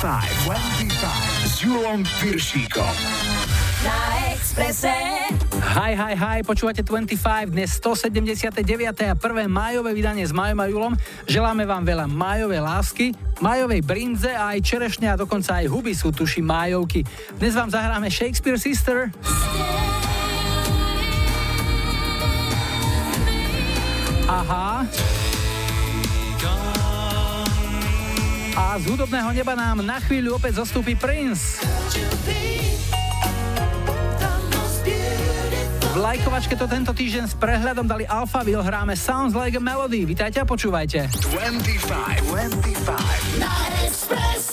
25. 25 s Julom Piršíkom. Na Expresse. Hi, hi, hi, počúvate 25, dnes 179. a prvé majové vydanie s Majom a Julom. Želáme vám veľa majovej lásky, majovej brinze a aj čerešne a dokonca aj huby sú tuši majovky. Dnes vám zahráme Shakespeare Sister. Aha. A z hudobného neba nám na chvíľu opäť zostúpi Prince. V lajkovačke to tento týždeň s prehľadom dali alfa, hráme Sounds Like a Melody. Vitajte a počúvajte. 25, 25.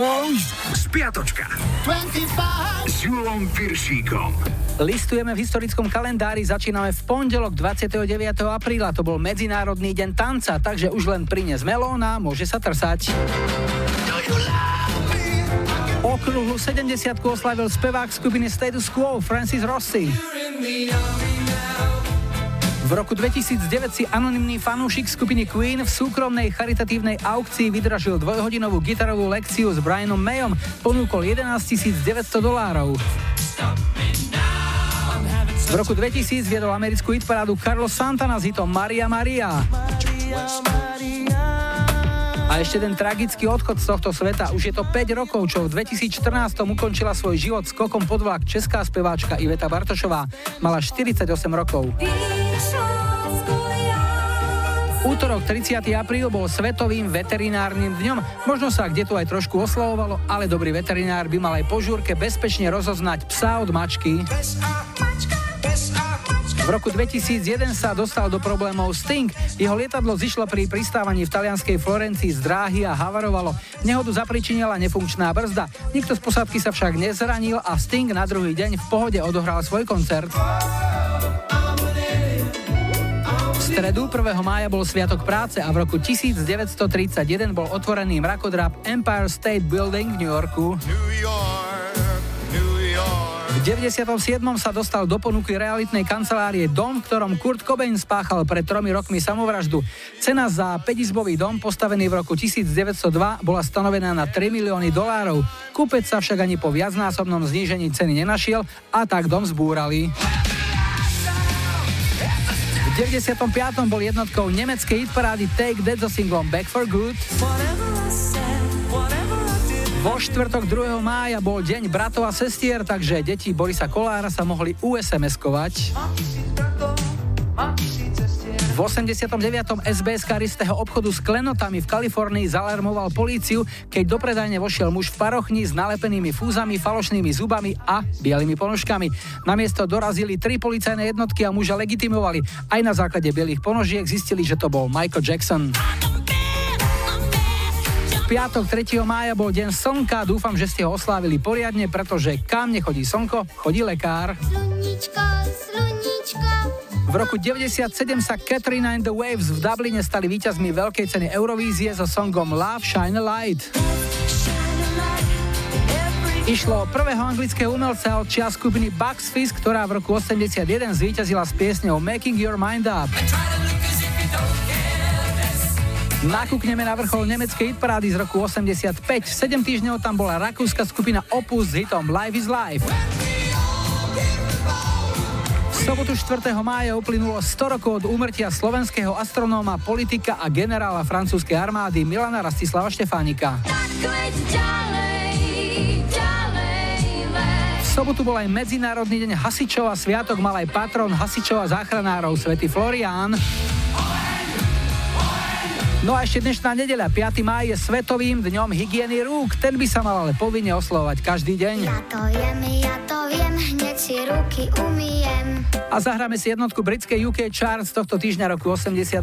Rockovou. Spiatočka. 25. S Julom Piršíkom. Listujeme v historickom kalendári, začíname v pondelok 29. apríla, to bol Medzinárodný deň tanca, takže už len prines melón a môže sa trsať. Okruhu 70 oslavil spevák skupiny Status Quo Francis Rossi. V roku 2009 si anonymný fanúšik skupiny Queen v súkromnej charitatívnej aukcii vydražil dvojhodinovú gitarovú lekciu s Brianom Mayom, ponúkol 11 900 dolárov. V roku 2000 viedol americkú hitparádu Carlos Santana s hitom Maria Maria. A ešte ten tragický odchod z tohto sveta. Už je to 5 rokov, čo v 2014 ukončila svoj život skokom pod vlak česká speváčka Iveta Bartošová. Mala 48 rokov. Útorok 30. apríl bol Svetovým veterinárnym dňom. Možno sa kde tu aj trošku oslavovalo, ale dobrý veterinár by mal aj po žúrke bezpečne rozoznať psa od mačky. V roku 2001 sa dostal do problémov Sting. Jeho lietadlo zišlo pri pristávaní v talianskej Florencii z dráhy a havarovalo. Nehodu zapričinila nefunkčná brzda. Nikto z posádky sa však nezranil a Sting na druhý deň v pohode odohral svoj koncert stredu 1. mája bol Sviatok práce a v roku 1931 bol otvorený mrakodrap Empire State Building v New Yorku. V 97. sa dostal do ponuky realitnej kancelárie dom, v ktorom Kurt Cobain spáchal pred tromi rokmi samovraždu. Cena za 5-izbový dom, postavený v roku 1902, bola stanovená na 3 milióny dolárov. Kúpec sa však ani po viacnásobnom znížení ceny nenašiel a tak dom zbúrali. 95. bol jednotkou nemeckej hitparády Take That so singlom Back for Good. Vo štvrtok 2. mája bol deň bratov a sestier, takže deti Borisa Kolára sa mohli USMS-kovať. V 89. SBS karistého obchodu s klenotami v Kalifornii zalarmoval políciu, keď do predajne vošiel muž v parochni s nalepenými fúzami, falošnými zubami a bielými ponožkami. Na miesto dorazili tri policajné jednotky a muža legitimovali. Aj na základe bielých ponožiek zistili, že to bol Michael Jackson piatok 3. mája bol deň slnka, dúfam, že ste ho oslávili poriadne, pretože kam nechodí slnko, chodí lekár. Sluníčko, sluníčko. V roku 97 sa Katrina and the Waves v Dubline stali víťazmi veľkej ceny Eurovízie so songom Love Shine a Light. Išlo o prvého anglického umelca od čias skupiny Bugs Fizz, ktorá v roku 81 zvíťazila s piesňou Making Your Mind Up. Nakúkneme na vrchol nemeckej hitparády z roku 85. 7 týždňov tam bola rakúska skupina Opus s hitom Life is Life sobotu 4. mája uplynulo 100 rokov od úmrtia slovenského astronóma, politika a generála francúzskej armády Milana Rastislava Štefánika. V sobotu bol aj Medzinárodný deň hasičov a sviatok mal aj patron hasičov a záchranárov svätý Florián. No a ešte dnešná nedeľa, 5. máj je Svetovým dňom hygieny rúk. Ten by sa mal ale povinne oslovať každý deň. Ja to jem, ja to viem, hneď si ruky umiem. A zahráme si jednotku britskej UK Charts tohto týždňa roku 88.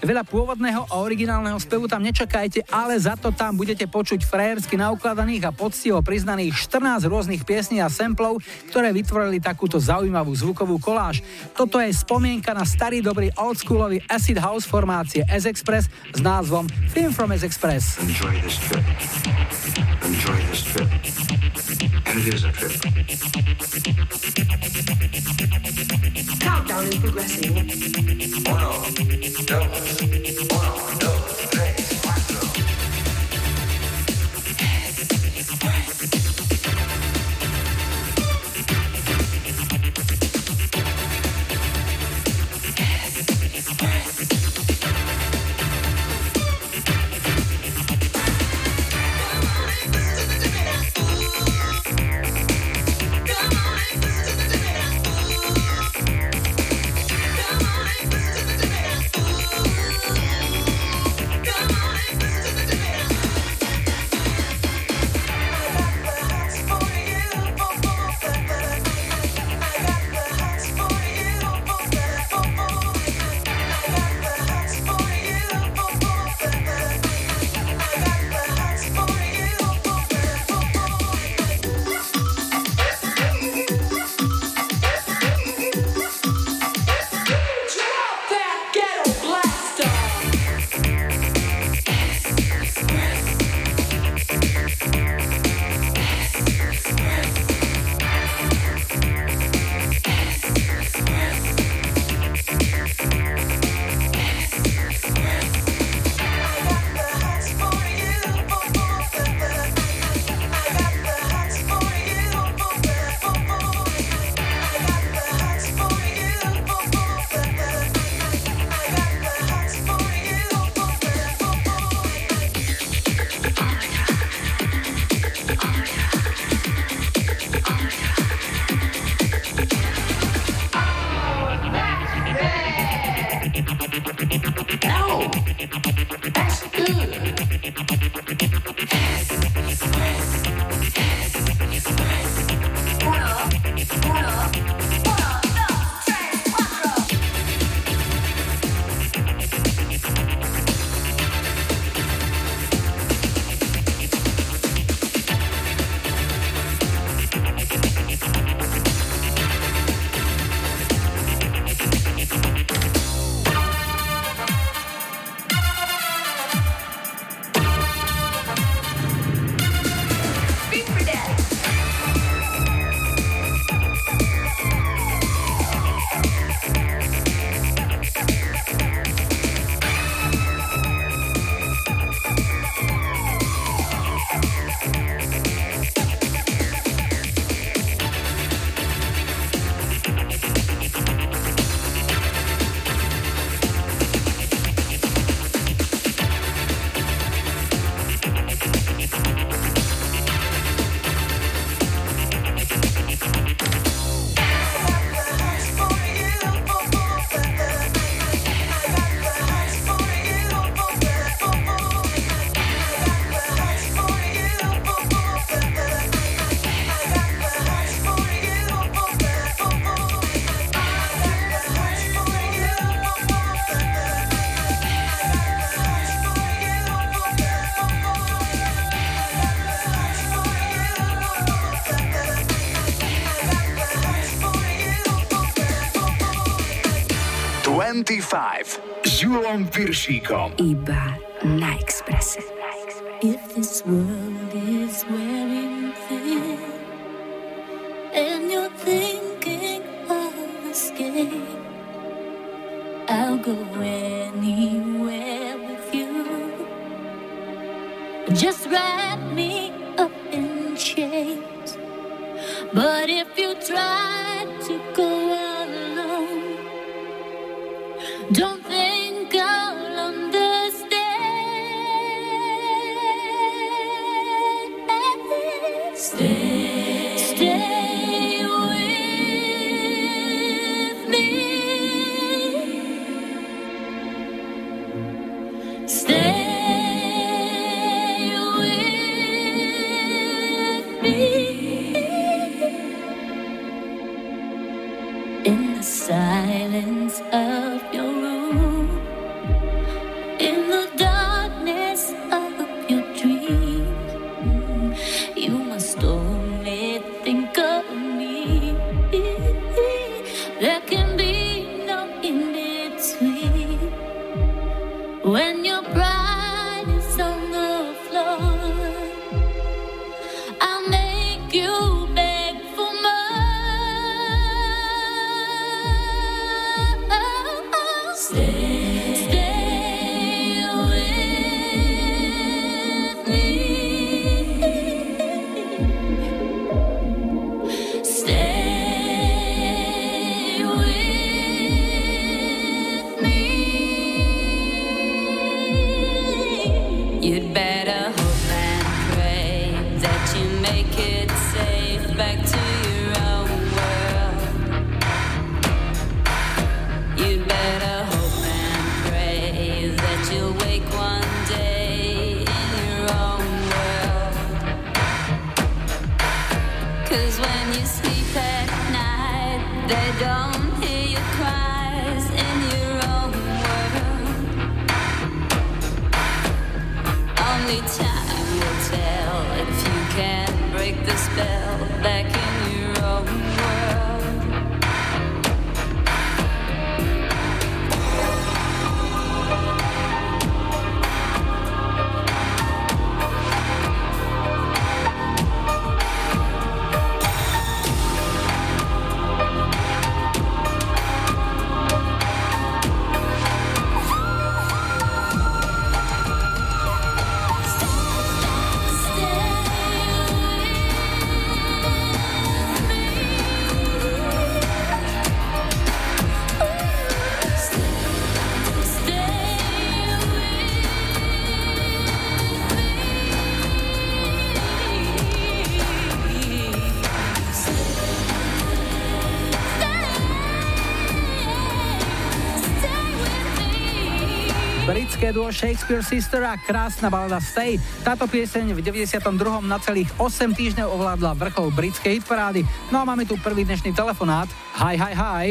Veľa pôvodného a originálneho spevu tam nečakajte, ale za to tam budete počuť frajersky naukladaných a poctivo priznaných 14 rôznych piesní a samplov, ktoré vytvorili takúto zaujímavú zvukovú koláž. Toto je spomienka na starý dobrý oldschoolový acid house formácie S-Express s názvom Film from S-Express. Enjoy this trip. Enjoy this trip. And it is a trip. Countdown is progressing. Uno, oh, dos, uno, oh, dos, tres. 25 s Julom Piršíkom. Iba Britské duo Shakespeare Sister a krásna balada Stay. Táto pieseň v 92. na celých 8 týždňov ovládla vrchol britskej hitparády. No a máme tu prvý dnešný telefonát. Hi, hi, hi.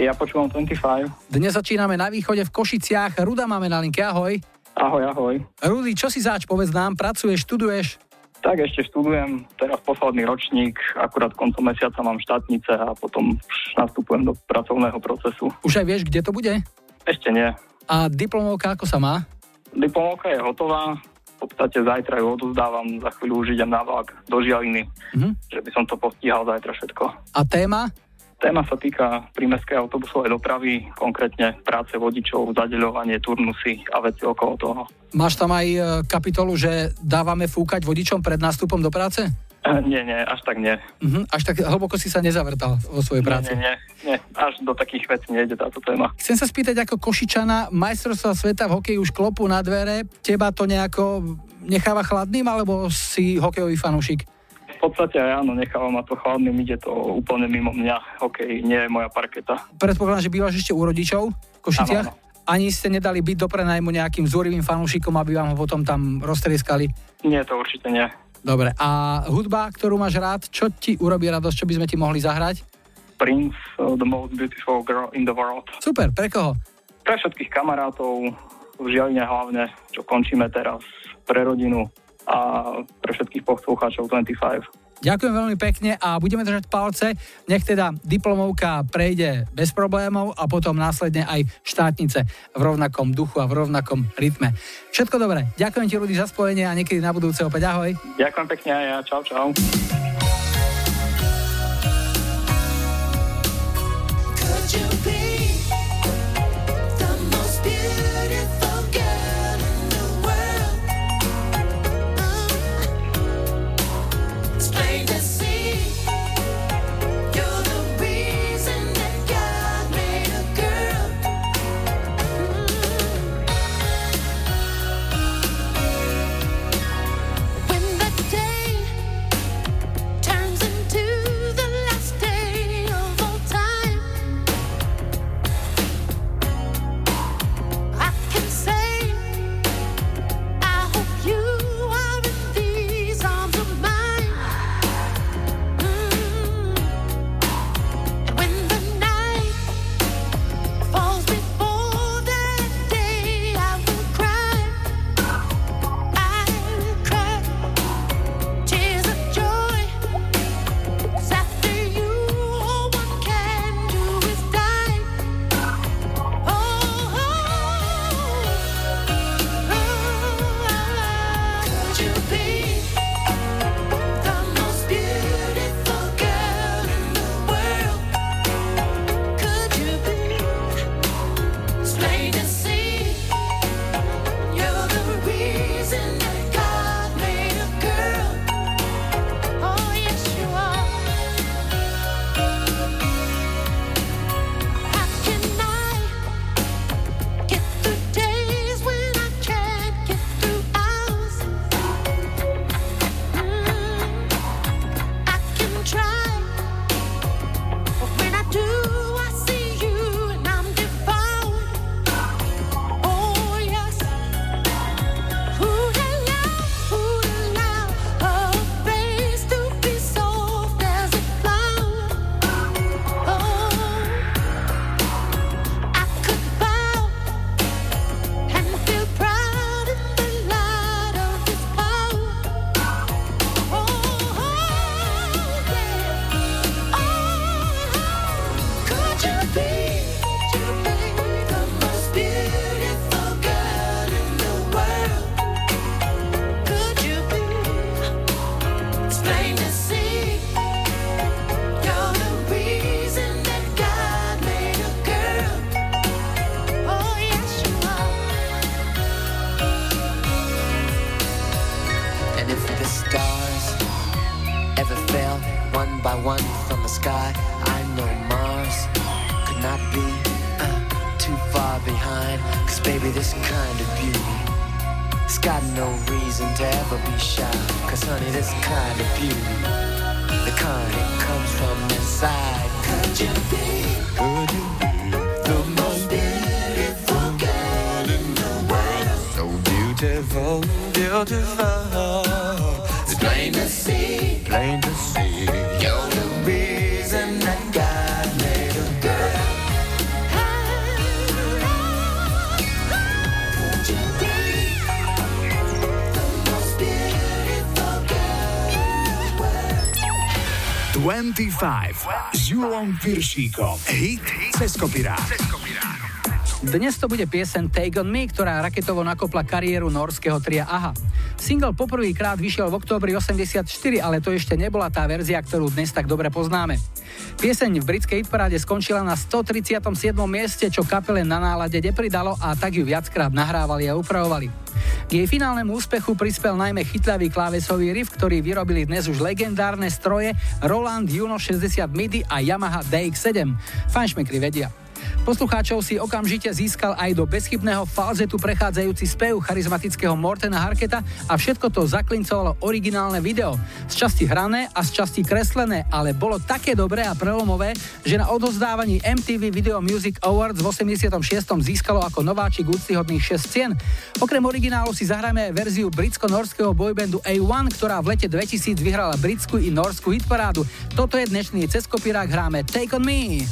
Ja počúvam 25. Dnes začíname na východe v Košiciach. Ruda máme na linke, ahoj. Ahoj, ahoj. Rudy, čo si zač, povedz nám, pracuješ, študuješ? Tak ešte študujem, teraz posledný ročník, akurát koncom mesiaca mám štátnice a potom nastupujem do pracovného procesu. Už aj vieš, kde to bude? Ešte nie. A diplomovka ako sa má? Diplomovka je hotová, v podstate zajtra ju odozdávam, za chvíľu už idem na vlak do Žialiny, Mhm. že by som to postihal zajtra všetko. A téma? Téma sa týka prímeskej autobusovej dopravy, konkrétne práce vodičov, zadeľovanie, turnusy a veci okolo toho. Máš tam aj e, kapitolu, že dávame fúkať vodičom pred nástupom do práce? Nie, nie, až tak nie. Mhm. Až tak hlboko si sa nezavrtal vo svojej práci. Nie, nie, nie, až do takých vecí nejde táto téma. Chcem sa spýtať ako Košičana, majstrovstva sveta v hokeji už klopú na dvere, teba to nejako necháva chladným, alebo si hokejový fanúšik? V podstate aj áno, necháva ma to chladným, ide to úplne mimo mňa. Hokej nie je moja parketa. Predpokladám, že bývaš ešte u rodičov v Košiciach? Áno, Ani ste nedali byť do prenajmu nejakým zúrivým fanúšikom, aby vám ho potom tam roztrieskali? Nie, to určite nie. Dobre, a hudba, ktorú máš rád, čo ti urobí radosť, čo by sme ti mohli zahrať? Prince, uh, the most beautiful girl in the world. Super, pre koho? Pre všetkých kamarátov, v Žialine hlavne, čo končíme teraz, pre rodinu a pre všetkých poslucháčov 25. Ďakujem veľmi pekne a budeme držať palce. Nech teda diplomovka prejde bez problémov a potom následne aj štátnice v rovnakom duchu a v rovnakom rytme. Všetko dobré. Ďakujem ti, Rudy, za spojenie a niekedy na budúce opäť ahoj. Ďakujem pekne aj ja. Čau, čau. Piršíkom. Hit cez kopirát. Dnes to bude piesen Take On Me, ktorá raketovo nakopla kariéru norského tria AHA. Single poprvýkrát vyšiel v októbri 84, ale to ešte nebola tá verzia, ktorú dnes tak dobre poznáme. Pieseň v britskej hitparáde skončila na 137. mieste, čo kapele na nálade nepridalo a tak ju viackrát nahrávali a upravovali. K jej finálnemu úspechu prispel najmä chytľavý klávesový riff, ktorý vyrobili dnes už legendárne stroje Roland Juno 60 MIDI a Yamaha DX7. Fanšmekry vedia. Poslucháčov si okamžite získal aj do bezchybného falzetu prechádzajúci spev charizmatického Mortena Harketa a všetko to zaklincovalo originálne video. Z časti hrané a z časti kreslené, ale bolo také dobré a prelomové, že na odozdávaní MTV Video Music Awards v 86. získalo ako nováčik úctyhodných 6 cien. Okrem originálu si zahráme verziu britsko-norského boybandu A1, ktorá v lete 2000 vyhrala britskú i norskú hitparádu. Toto je dnešný ceskopirák, hráme Take On Me.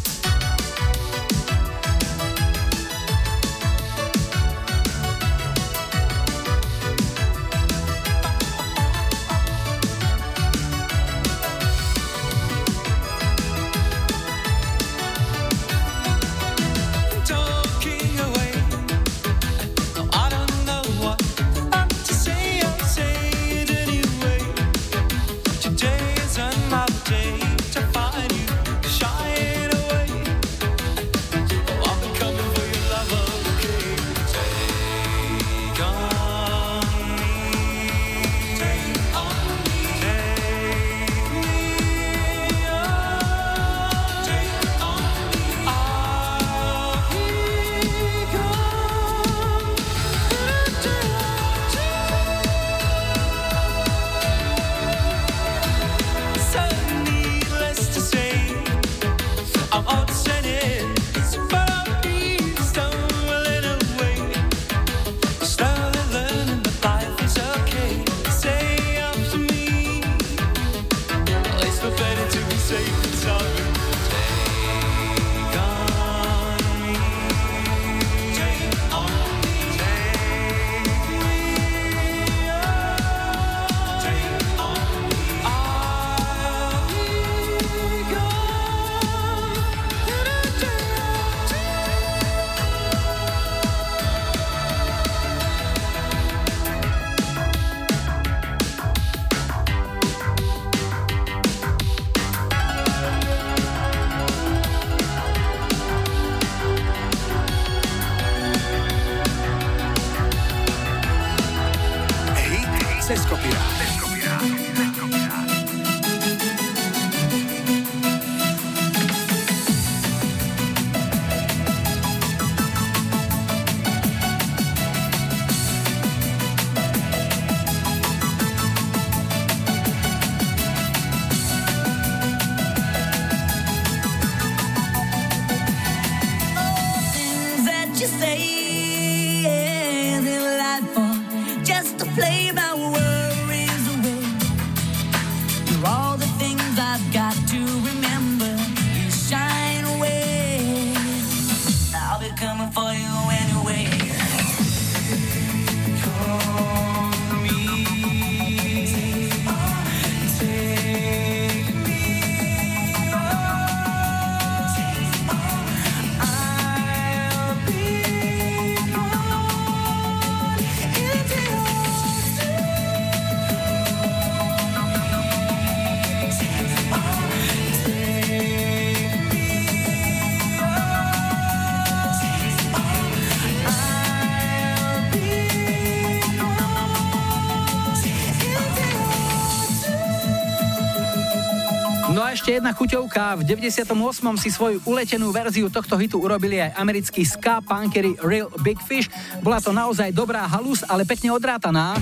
Jedna chuťovka. V 98. si svoju uletenú verziu tohto hitu urobili aj americkí ska punkery Real Big Fish. Bola to naozaj dobrá halus, ale pekne odrátaná.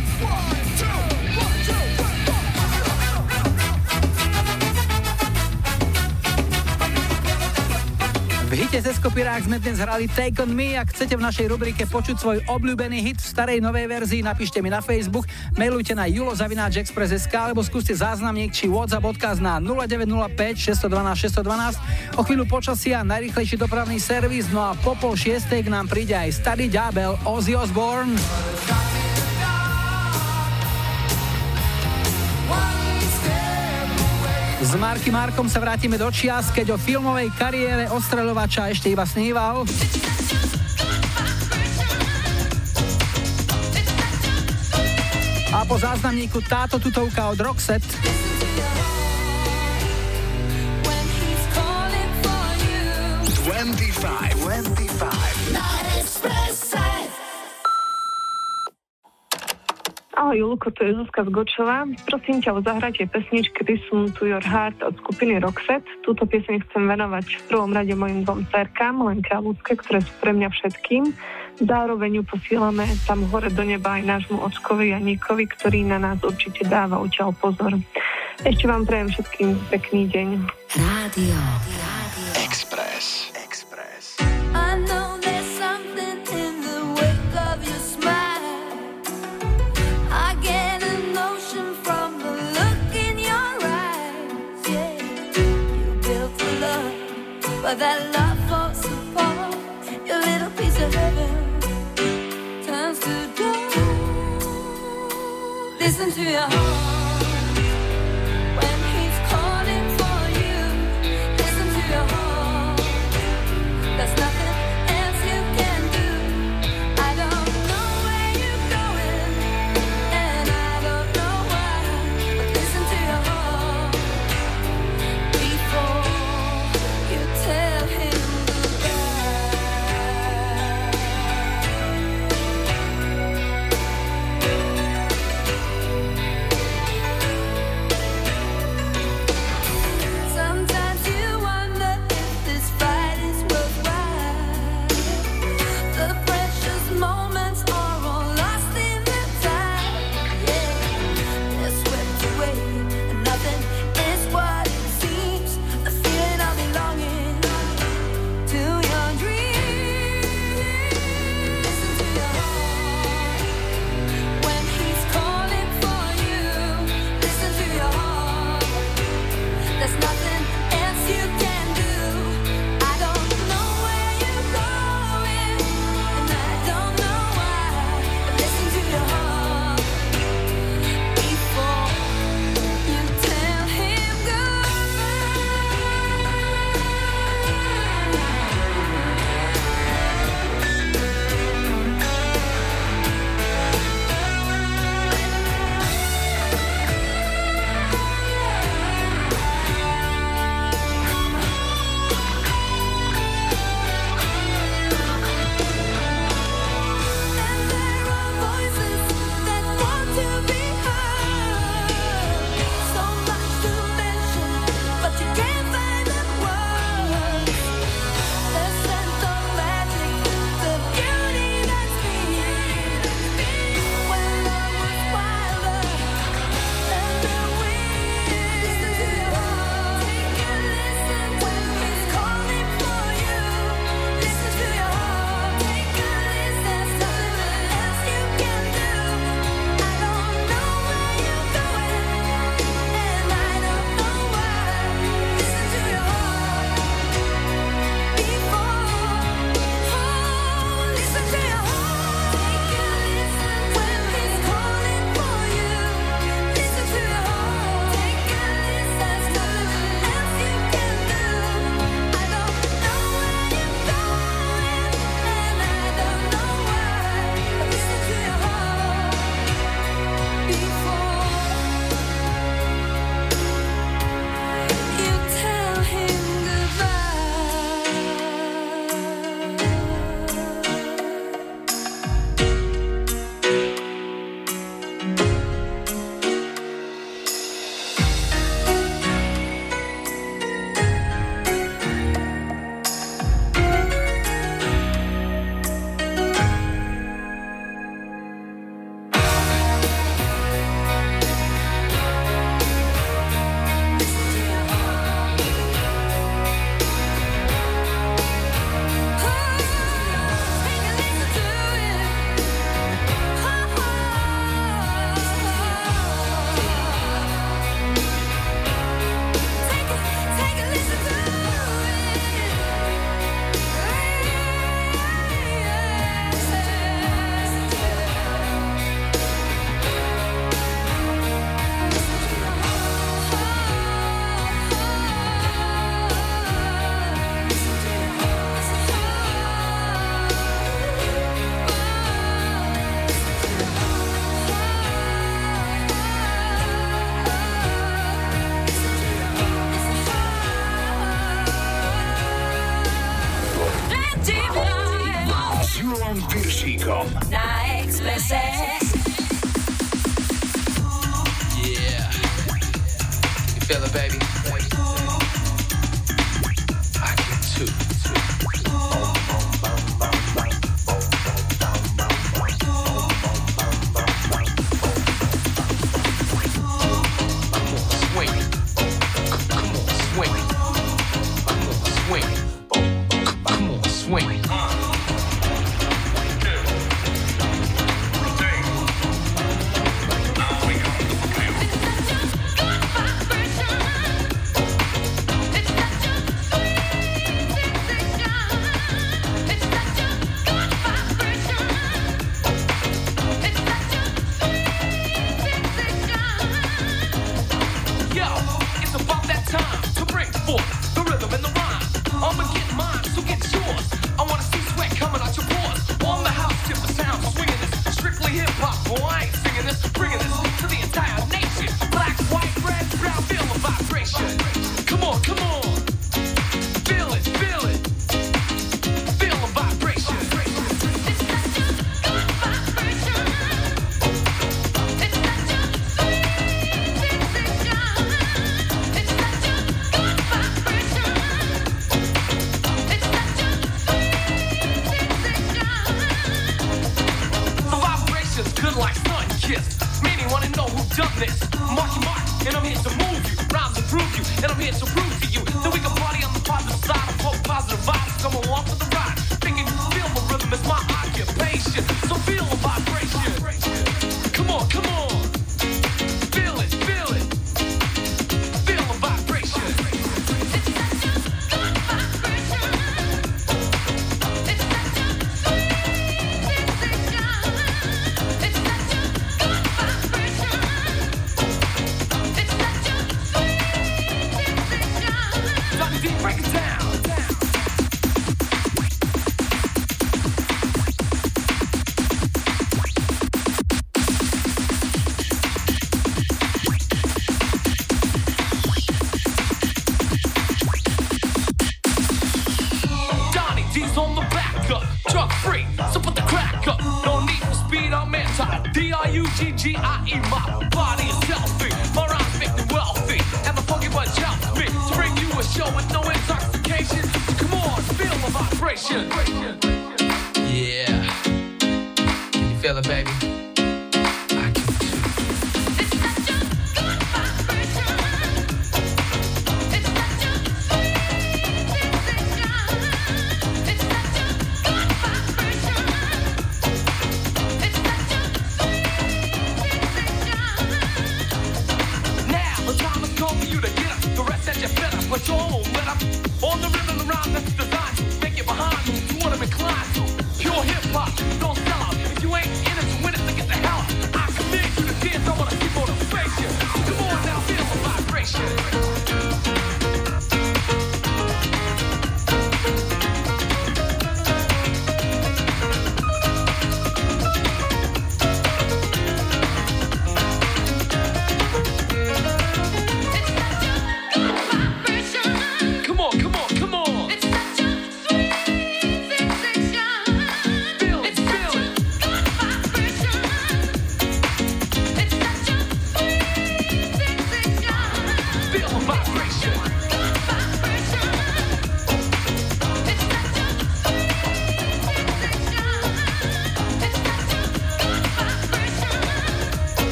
V hite ze Skopirák sme dnes hrali Take On Me. Ak chcete v našej rubrike počuť svoj obľúbený hit v starej novej verzii, napíšte mi na Facebook, mailujte na julozavináčexpress.sk alebo skúste záznamník či WhatsApp odkaz na 0905 612 612. O chvíľu počasia najrychlejší dopravný servis, no a po pol šiestej k nám príde aj starý ďábel Ozzy Osbourne. S Marky Markom sa vrátime do čias, keď o filmovej kariére ostreľovača ešte iba sníval. Po záznamníku táto tutovka od Roxette. Ahoj Julko, to je Zuzka z Gočova. Prosím ťa o zahratie pesničky This to Your Heart od skupiny Roxette. Túto pieseň chcem venovať v prvom rade mojim dvom cerkám, Lenke a Ľudke, ktoré sú pre mňa všetkým. Zároveň ju posielame tam hore do neba aj nášmu ockovi Janíkovi, ktorý na nás určite dáva odtiaľ pozor. Ešte vám prajem všetkým pekný deň. Rádio. Listen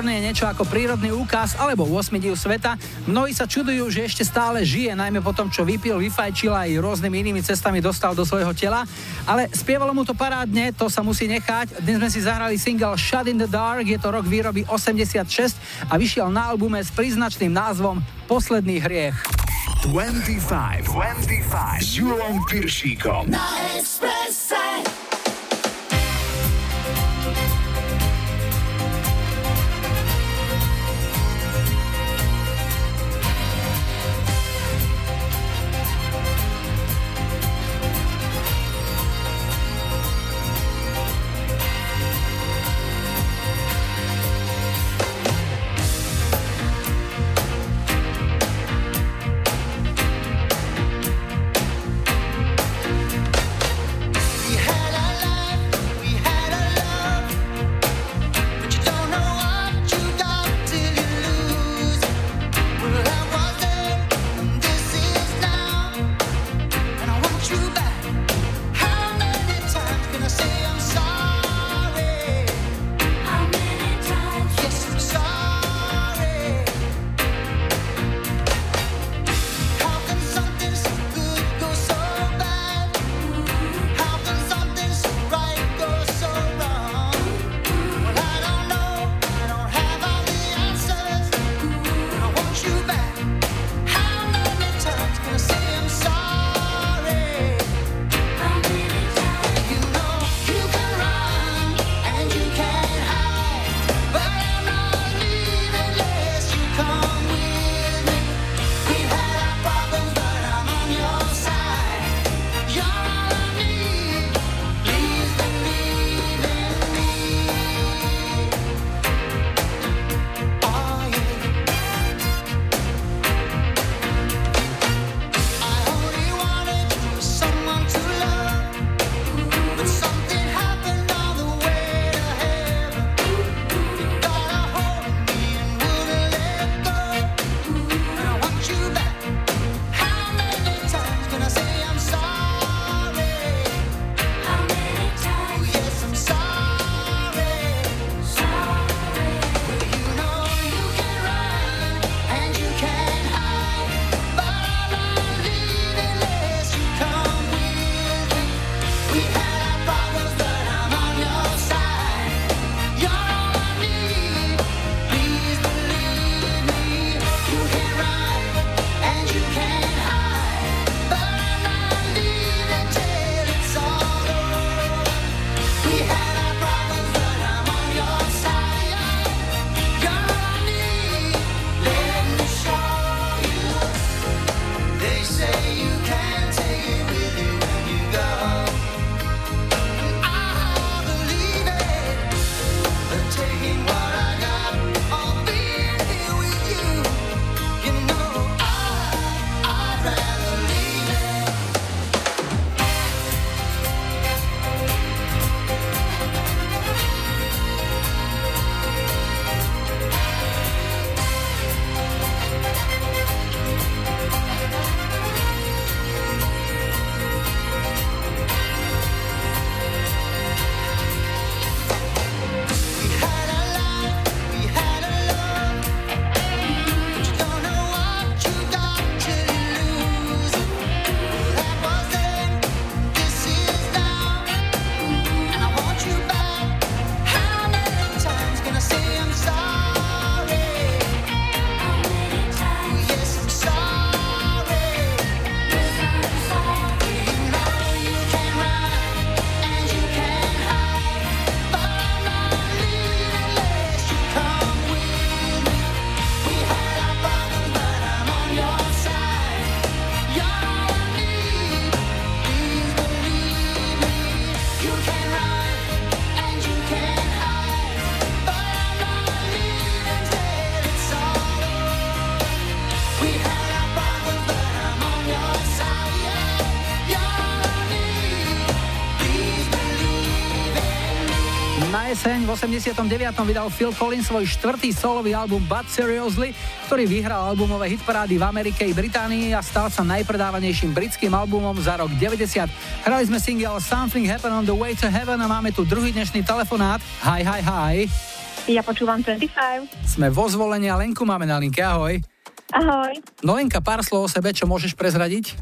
Osbourne je niečo ako prírodný úkaz alebo 8 div sveta. Mnohí sa čudujú, že ešte stále žije, najmä po tom, čo vypil, vyfajčil a aj rôznymi inými cestami dostal do svojho tela. Ale spievalo mu to parádne, to sa musí nechať. Dnes sme si zahrali single Shut in the Dark, je to rok výroby 86 a vyšiel na albume s príznačným názvom Posledný hriech. 25. 25. S Julom Piršíkom. Na Expresse. Jeseň v 89. vydal Phil Collins svoj štvrtý solový album But Seriously, ktorý vyhral albumové hitparády v Amerike i Británii a stal sa najpredávanejším britským albumom za rok 90. Hrali sme single Something Happened on the Way to Heaven a máme tu druhý dnešný telefonát. Hi, hi, hi. Ja počúvam 25. Sme vo zvolení a Lenku máme na linke. Ahoj. Ahoj. No Lenka, pár slov o sebe, čo môžeš prezradiť?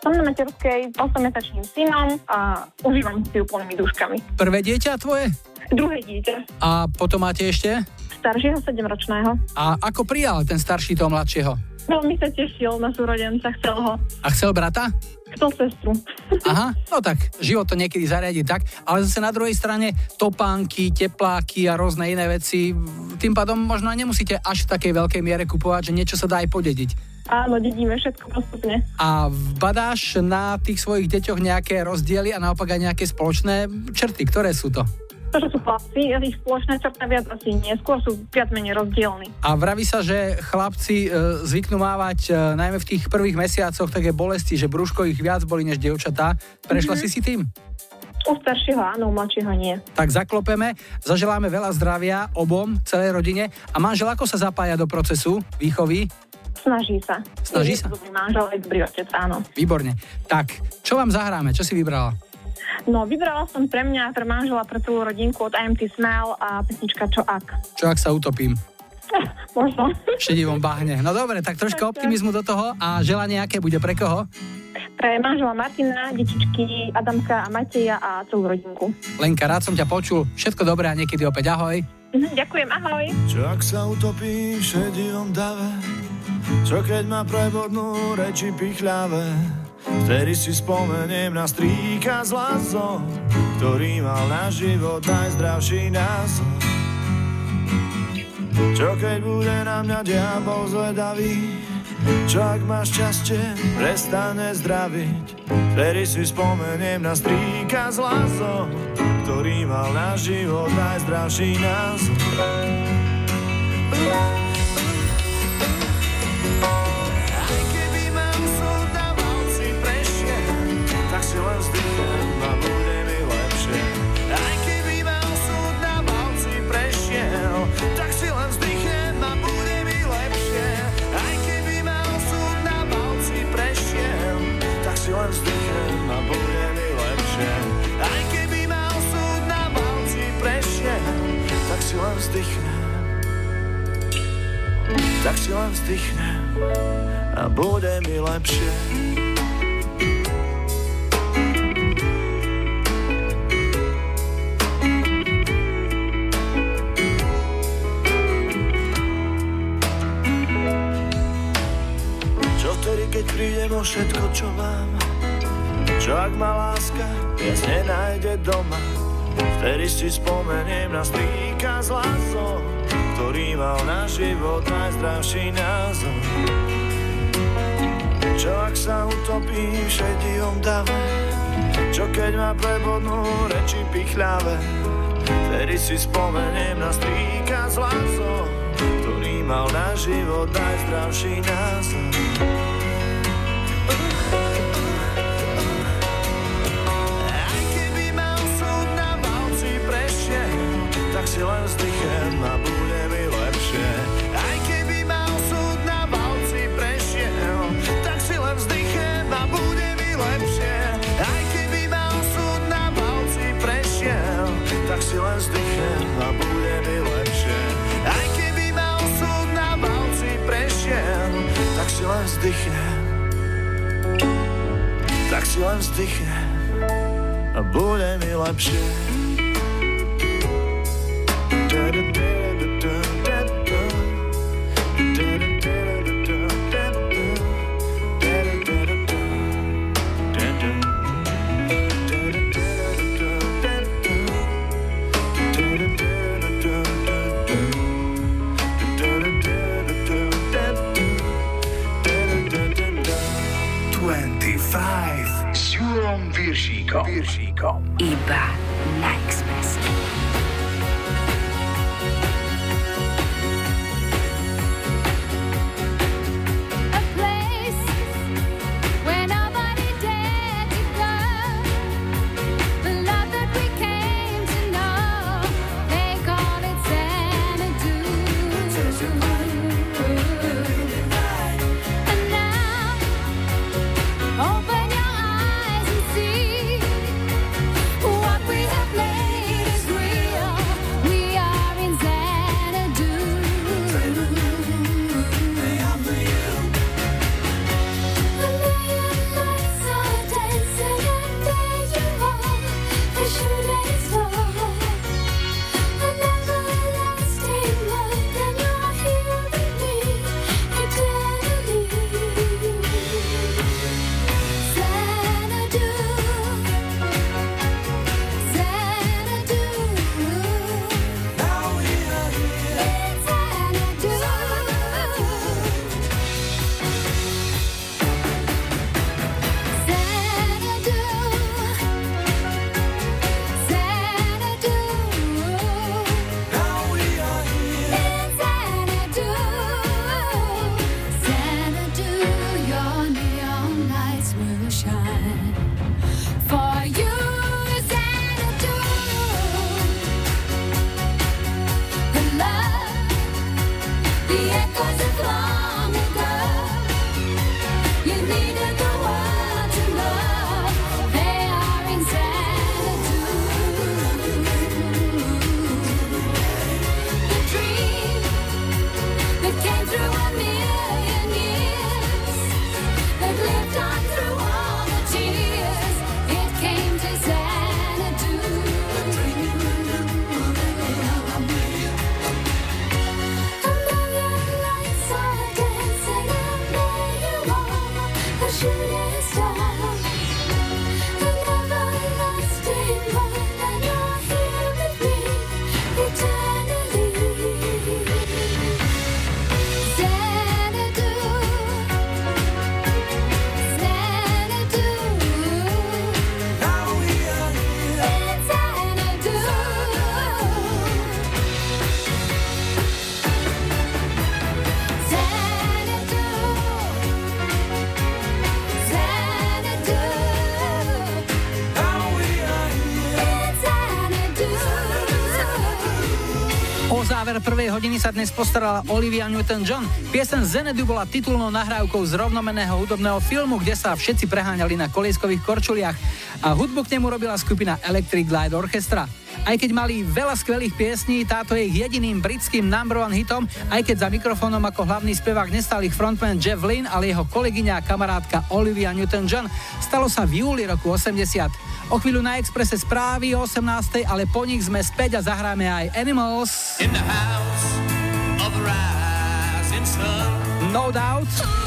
Som na materskej 8-mesačným synom a užívam si úplnými duškami. Prvé dieťa tvoje? Druhé dieťa, A potom máte ešte? staršieho 7-ročného. A ako prijal ten starší toho mladšieho? Veľmi sa tešil na súrodenca, chcel ho. A chcel brata? Chcel sestru. Aha, no tak, život to niekedy zariadi tak, ale zase na druhej strane topánky, tepláky a rôzne iné veci, tým pádom možno nemusíte až v takej veľkej miere kupovať, že niečo sa dá aj podediť. Áno, dedíme všetko postupne. A badáš na tých svojich deťoch nejaké rozdiely a naopak aj nejaké spoločné črty, ktoré sú to? To, že sú chlapci, ich spoločné črta viac asi nie, skôr sú viac menej rozdielni. A vraví sa, že chlapci e, zvyknú mávať e, najmä v tých prvých mesiacoch také bolesti, že brúško ich viac boli než dievčatá. Prešla Mhm. si si tým? U staršieho áno, u mladšieho nie. Tak zaklopeme, zaželáme veľa zdravia obom, celej rodine. A manžel ako sa zapája do procesu výchovy? Snaží sa. Snaží je sa? Dobrý manžel, dobrý otec, áno. Výborne. Tak, čo vám zahráme? Čo si vybrala? No, vybrala som pre mňa, pre manžela, pre celú rodinku od IMT Smell a pesnička Čo ak. Čo ak sa utopím? Možno. V šedivom bahne. No dobre, tak troška optimizmu do toho a želanie aké bude pre koho? Pre manžela Martina, detičky Adamka a Mateja a celú rodinku. Lenka, rád som ťa počul. Všetko dobré a niekedy opäť ahoj. Mhm, ďakujem, ahoj. Čo ak sa utopí v šedivom dave? Čo keď ma prebodnú reči pichľavé? Vtedy si spomeniem na strýka z lazo, ktorý mal na život najzdravší názor. Čo keď bude na mňa diabol zvedavý? Čo ak ma šťastie prestane zdraviť? Vtedy si spomeniem na strýka z lazo, ktorý mal na život najzdravší názor. Aj tak si len vzdychnem a bude mi lepšie. Čo vtedy, keď prídem o všetko, čo mám? Čo ak ma láska viac nenájde doma? Vtedy si spomeniem na strýka z lazo, ktorý mal na život najzdravší názor. Čo ak sa utopí v šedivom dave? Čo keď ma prebodnú reči pichľavé? Vtedy si spomeniem na strýka z lazo, ktorý mal na život najzdravší názor. Si len vzdychem a bude mi lepšie. Aj keby ma súd na valci prešiel, tak si len vzdychnem. Tak si len vzdychnem a bude mi lepšie. Hodiny sa dnes postarala Olivia Newton-John. Piesen Zenedy bola titulnou nahrávkou z rovnomeného hudobného filmu, kde sa všetci preháňali na kolieskových korčuliach a hudbu k nemu robila skupina Electric Light Orchestra. Aj keď mali veľa skvelých piesní, táto je ich jediným britským number one hitom, aj keď za mikrofónom ako hlavný spevák nestal ich frontman Jeff Lynne, ale jeho kolegyňa a kamarátka Olivia Newton-John. Stalo sa v júli roku 80. O chvíľu na Expresse správy o 18. ale po nich sme späť a zahráme aj Animals. In the house No doubt.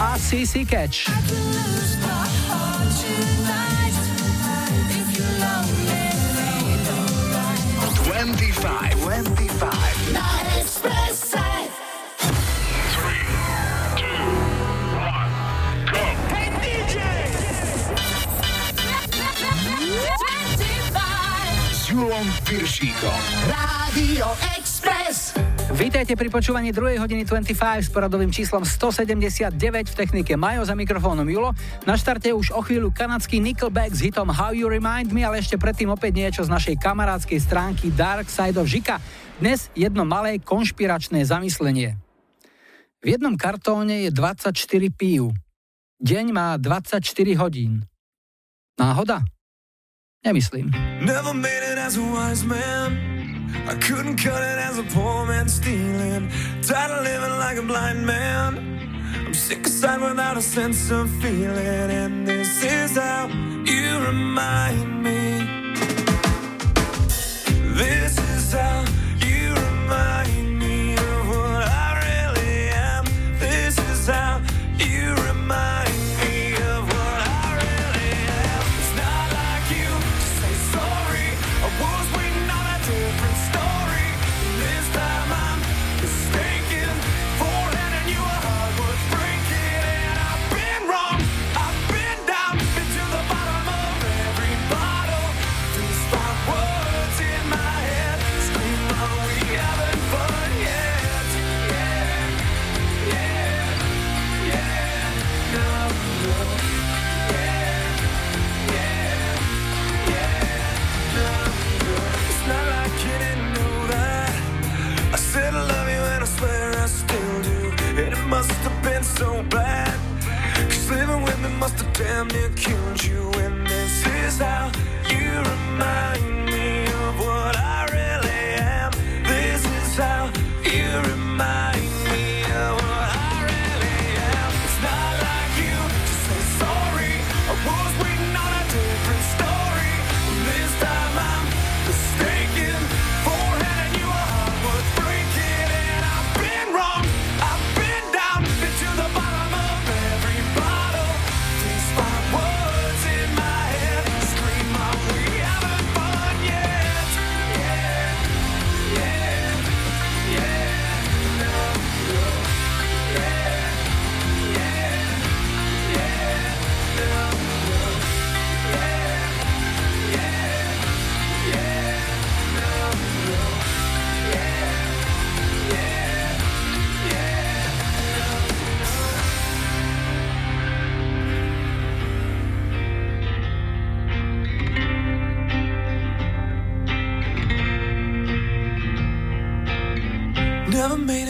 A CC Catch. Piršíkom. Rádio Express. Vítajte pri počúvaní 2. hodiny 25 s poradovým číslom 179 v technike Majo za mikrofónom Julo. Na štarte už o chvíľu kanadský Nickelback s hitom How You Remind Me, ale ešte predtým opäť niečo z našej kamarádskej stránky Dark Side of Žika. Dnes jedno malé konšpiračné zamyslenie. V jednom kartóne je 24 pív. Deň má 24 hodín. Náhoda? Nemyslím. Never made it as a wise man. I couldn't cut it as a poor man stealing. Tired of living like a blind man. I'm sick aside without a sense of feeling. And this is how you remind me. This is how so bad. Cause living with me must have damn near killed you. And this is how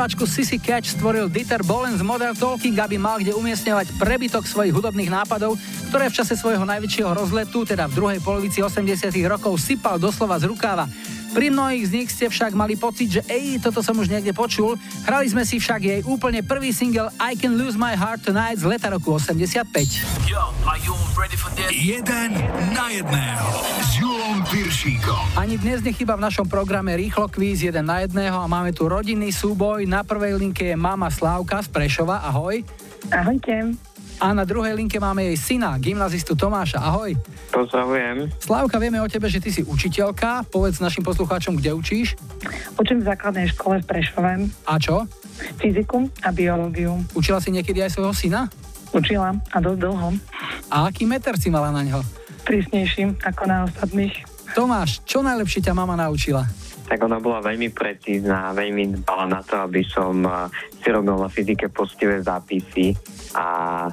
speváčku Sissy Catch stvoril Dieter Bohlen z Modern Talking, aby mal kde umiestňovať prebytok svojich hudobných nápadov, ktoré v čase svojho najväčšieho rozletu, teda v druhej polovici 80 rokov, sypal doslova z rukáva. Pri mnohých z nich ste však mali pocit, že ej, toto som už niekde počul. Hrali sme si však jej úplne prvý single I Can Lose My Heart Tonight z leta roku 85. Yo, are you ready for this? Jeden na jedného s Julom Piršíkom. Ani dnes nechyba v našom programe rýchlo kvíz jeden na jedného a máme tu rodinný súboj. Na prvej linke je mama Slávka z Prešova. Ahoj. Ahojte. A na druhej linke máme jej syna, gymnazistu Tomáša. Ahoj. Pozdravujem. Slávka, vieme o tebe, že ty si učiteľka. Povedz našim poslucháčom, kde učíš. Učím v základnej škole v Prešove. A čo? Fyziku a biológiu. Učila si niekedy aj svojho syna? Učila a dosť dlho. A aký meter si mala na ňo? Prísnejší ako na ostatných. Tomáš, čo najlepšie ťa mama naučila? Tak ona bola veľmi precízna, veľmi dbala na to, aby som eh, si robil na fyzike poctivé zápisy a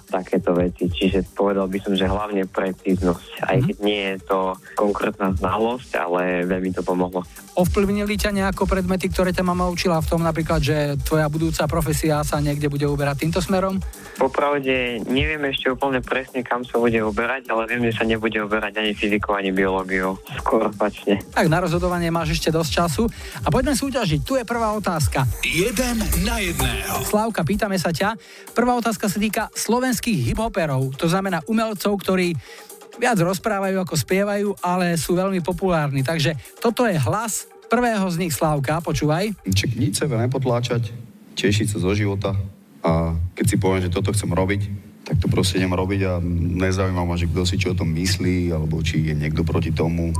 takéto veci. Čiže povedal by som, že hlavne precíznosť. Aj keď nie je to konkrétna znalosť, ale veľmi to pomohlo. Ovplyvnili ťa nejako predmety, ktoré ťa mama učila v tom napríklad, že tvoja budúca profesia sa niekde bude uberať týmto smerom? Popravde neviem ešte úplne presne, kam sa bude uberať, ale viem, že sa nebude uberať ani fyzikou, ani biológiou. Skôr opačne. Tak na rozhodovanie máš ešte dosť času. A poďme súťažiť. Tu je prvá otázka. Jeden na jedného. Slávka, pýtame sa ťa. Prvá otázka sa týka slovenských hiphoperov, to znamená umelcov, ktorí viac rozprávajú ako spievajú, ale sú veľmi populárni. Takže toto je hlas prvého z nich Slávka, počúvaj. Čak nič sebe nepotláčať, tešiť sa zo života a keď si poviem, že toto chcem robiť, tak to proste idem robiť a nezaujíma ma, že kto si čo o tom myslí, alebo či je niekto proti tomu.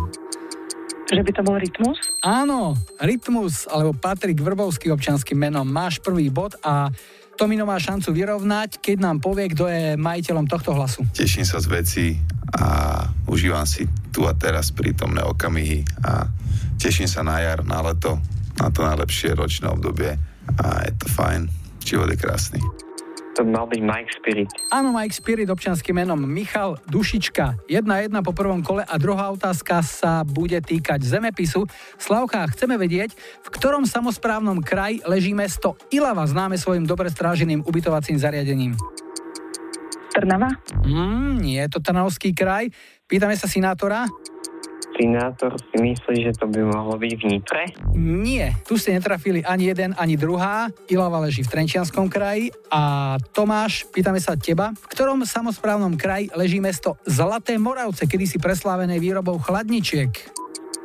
Že by to bol rytmus? Áno, Rytmus, alebo Patrik Vrbovský občanským menom. Máš prvý bod a Tomino má šancu vyrovnať, keď nám povie, kto je majiteľom tohto hlasu. Teším sa z veci a užívam si tu a teraz prítomné okamihy a teším sa na jar, na leto, na to najlepšie ročné obdobie a je to fajn. Život je krásny. To mal byť Mike Spirit. Áno, Mike Spirit občanským menom Michal Dušička. Jedna jedna po prvom kole a druhá otázka sa bude týkať zemepisu. Slavka, chceme vedieť, v ktorom samozprávnom kraji leží mesto Ilava, známe svojim dobre stráženým ubytovacím zariadením. Trnava? Mm, nie je to Trnavský kraj. Pýtame sa sinátora. Sinátor si myslí, že to by mohlo byť v Nitre? Nie, tu ste netrafili ani jeden, ani druhá. Ilava leží v Trenčianskom kraji. A Tomáš, pýtame sa teba, v ktorom samozprávnom kraji leží mesto Zlaté Moravce, kedysi preslávené výrobou chladničiek?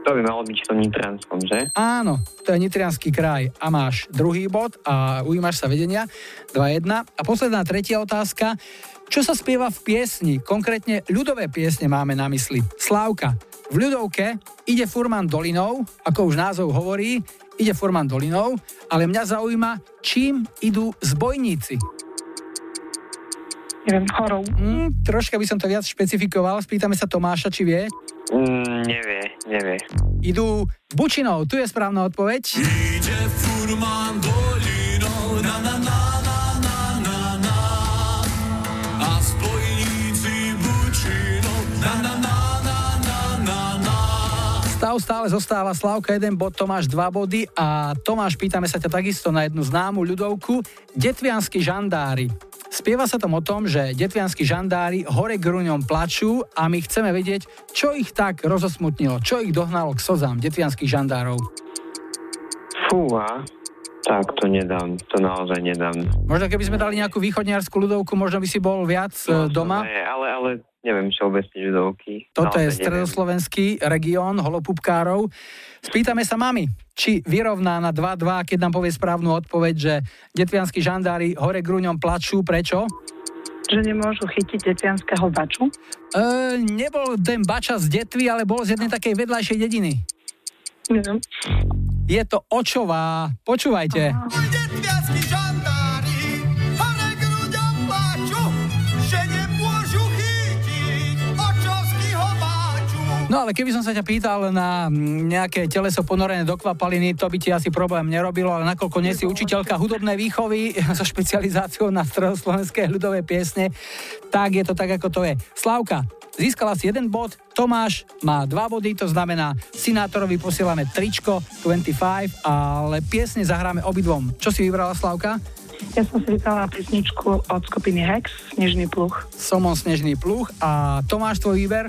To by malo byť v tom Nitranskom, že? Áno, to je Nitrianský kraj a máš druhý bod a ujímaš sa vedenia 2-1. A posledná tretia otázka. Čo sa spieva v piesni? Konkrétne ľudové piesne máme na mysli. Slávka. V ľudovke ide furman dolinou, ako už názov hovorí, ide furman dolinou, ale mňa zaujíma, čím idú zbojníci. Neviem, horou. Mm, troška by som to viac špecifikoval, spýtame sa Tomáša, či vie. Mm, nevie, nevie. Idú bučinou, tu je správna odpoveď. Ide furman dolinou, Stav stále zostáva Slavka 1 bod, Tomáš 2 body a Tomáš, pýtame sa ťa takisto na jednu známu ľudovku. Detviansky žandári. Spieva sa tam o tom, že detvianskí žandári hore gruňom plačú a my chceme vedieť, čo ich tak rozosmutnilo, čo ich dohnalo k slzám detvianských žandárov. Fúha, tak to nedám, to naozaj nedám. Možno keby sme dali nejakú východniarskú ľudovku, možno by si bol viac e, doma. Ne, ale, ale neviem všeobecne ľudovky. Toto je Naozaj neviem. stredoslovenský región holopupkárov. Spýtame sa mami, či vyrovná na 2-2, keď nám povie správnu odpoveď, že detvianskí žandári hore gruňom plačú. Prečo? Že nemôžu chytiť detvianského baču? E, nebol ten bača z detvy, ale bol z jednej takej vedľajšej dediny. Neviem. Je to očová. Počúvajte. Detviansky No ale keby som sa ťa pýtal na mm, nejaké teleso ponorené do kvapaliny, to by ti asi problém nerobilo, ale nakoľko nie si učiteľka hudobnej výchovy so špecializáciou na slovenské ľudové piesne, tak je to tak, ako to je. Slavka, získala si jeden bod, Tomáš má dva body, to znamená Sinátorovi posielame tričko 25, ale piesne zahráme obidvom. Čo si vybrala Slavka? Ja som si vybrala pesničku od skupiny Hex, Snežný pluch. Somon Snežný pluch a Tomáš, tvoj výber?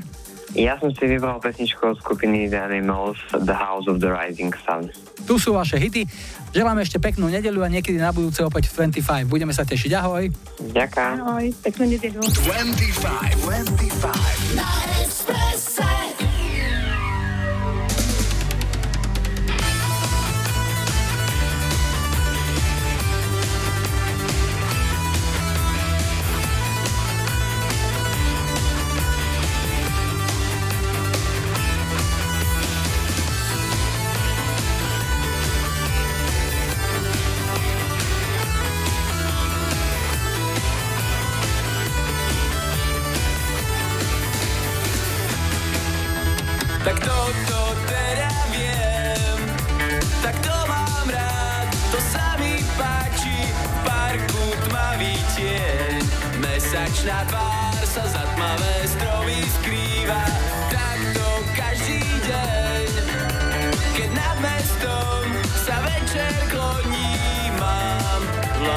Ja som si vybral pesničku od skupiny The Animals, The House of the Rising Sun. Tu sú vaše hity. Želáme ešte peknú nedeľu a niekedy na budúce opäť v 25. Budeme sa tešiť. Ahoj. Ďakujem. Ahoj, peknú nedeľu. 25, 25. Na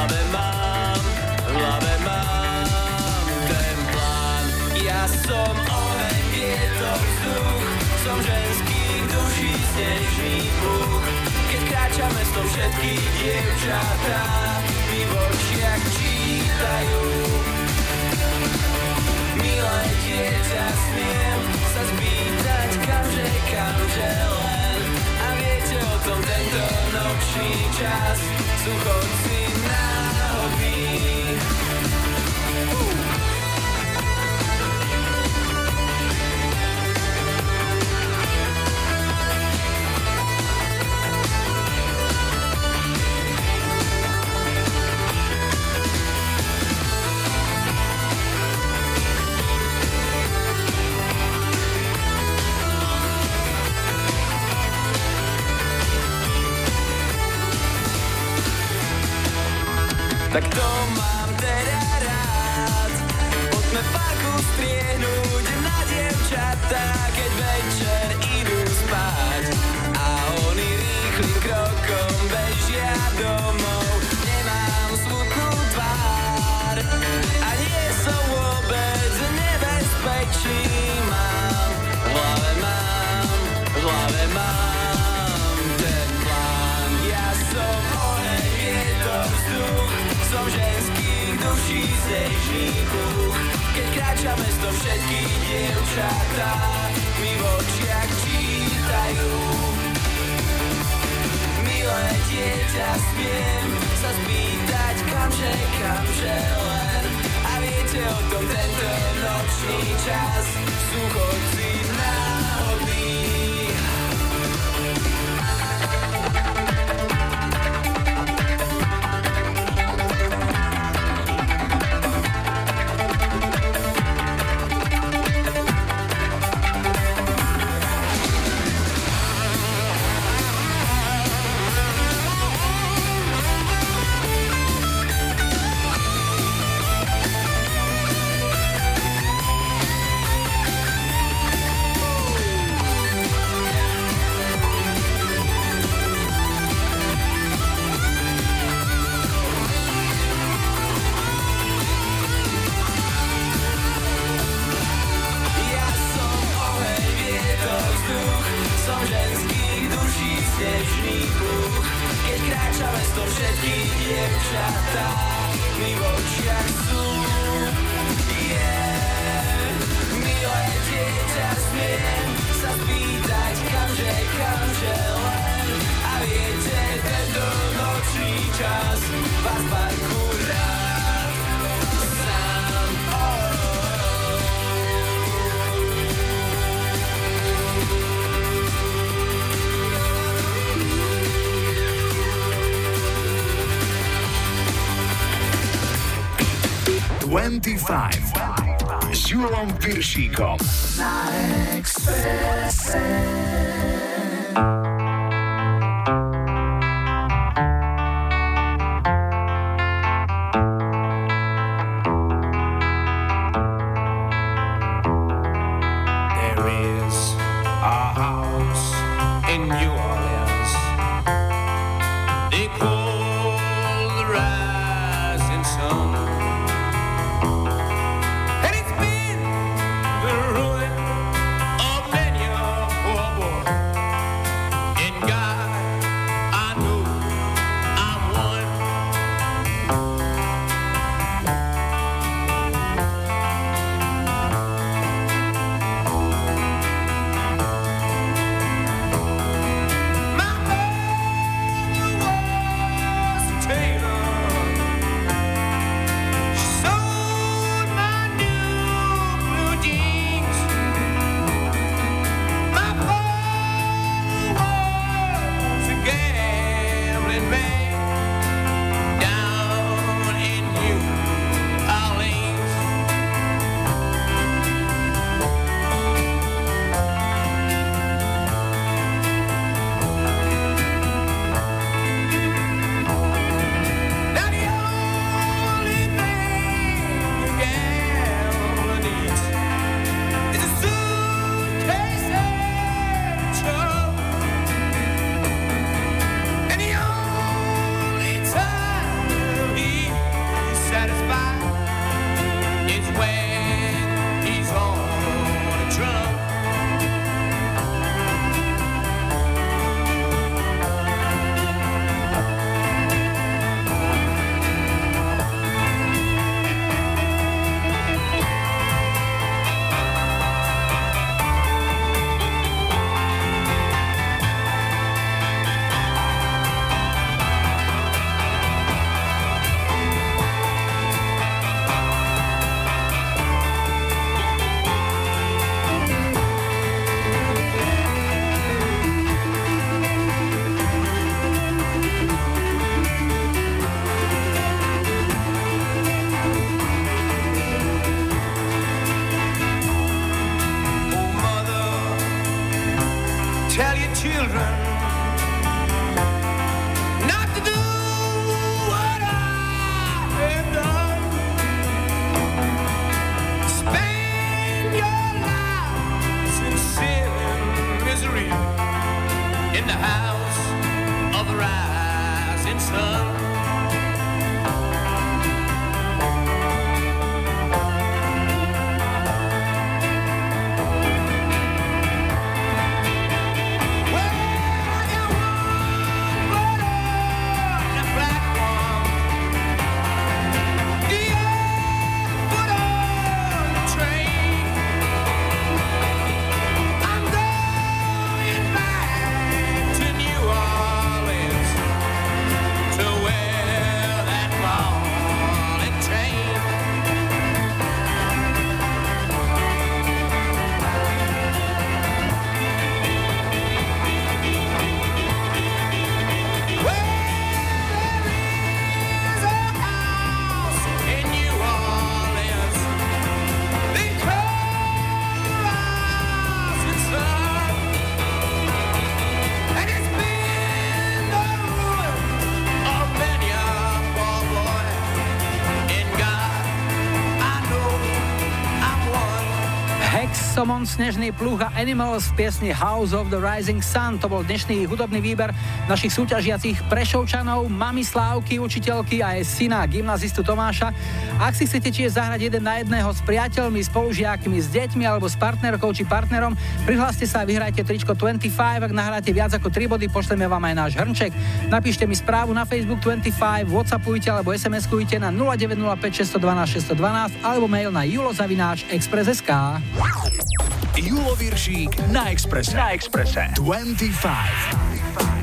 hlave mám, v hlave mám ten plán, ja som oheň, vietor, vzduch, som ženských duší snežný pluch. Keď kráčam mestom všetky dievčatá, mi v očiach čítajú. Milé dieťa, smiem sa spýtať, kamže, kamže len. A viete o tom tento nočný čas, sú všetky dievčatá Mi v očiach čítajú. Milé dieťa, smiem sa spýtať kamže, kamže len. A viete o tom tento nočný čas? Sú chodci Julom Piršíkom. Na Expresse. Snežný pluh a Animals v piesni House of the Rising Sun. To bol dnešný hudobný výber našich súťažiacich Prešovčanov, mami Slávky, učiteľky a aj syna gymnazistu Tomáša. Ak si chcete tiež zahrať jeden na jedného s priateľmi, spolužiakmi, s deťmi alebo s partnerkou či partnerom, prihláste sa a vyhrajte tričko 25. Ak nahráte viac ako 3 body, pošleme vám aj náš hrnček. Napíšte mi správu na Facebook 25, Whatsappujte alebo SMS-kujte na 0905 612 612 alebo mail na julozavináč Express.sk. Julo Viršík na Exprese. Na Exprese. 25. 25.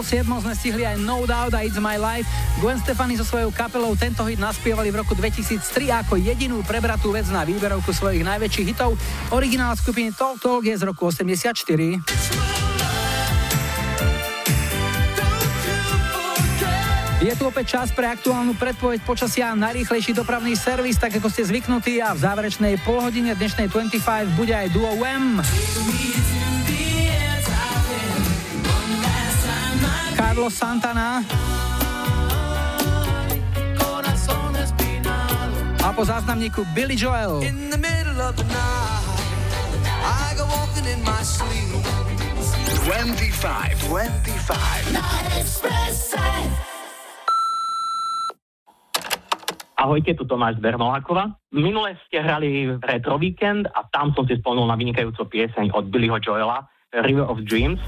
pol 7 sme stihli aj No Doubt a It's My Life. Gwen Stefani so svojou kapelou tento hit naspievali v roku 2003 ako jedinú prebratú vec na výberovku svojich najväčších hitov. Originál skupiny Talk Talk je z roku 84. Je tu opäť čas pre aktuálnu predpoveď počasia a najrýchlejší dopravný servis, tak ako ste zvyknutí a v záverečnej polhodine dnešnej 25 bude aj duo WEM. Carlos Santana a po záznamníku Billy Joel. In the middle of the night, I go walking in my sleep. 25, 25. Ahojte, tu Tomáš Bernolákova. Minule ste hrali Retro Weekend a tam som si spomenul na vynikajúcu pieseň od Billyho Joela River of Dreams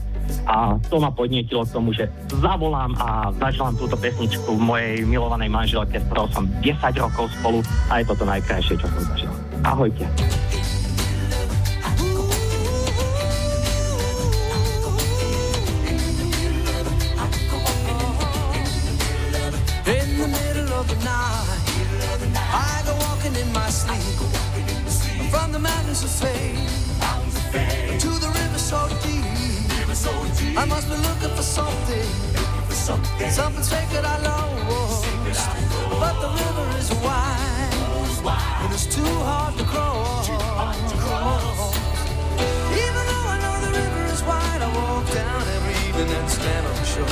a to ma podnietilo k tomu, že zavolám a zaželám túto pesničku mojej milovanej manželke, s ktorou som 10 rokov spolu a je to to najkrajšie, čo som zažil. Ahojte. Of fame I must be looking for something, something sacred I lost. But the river is wide, and it's too hard to cross. Even though I know the river is wide, I walk down every evening and stand on the shore.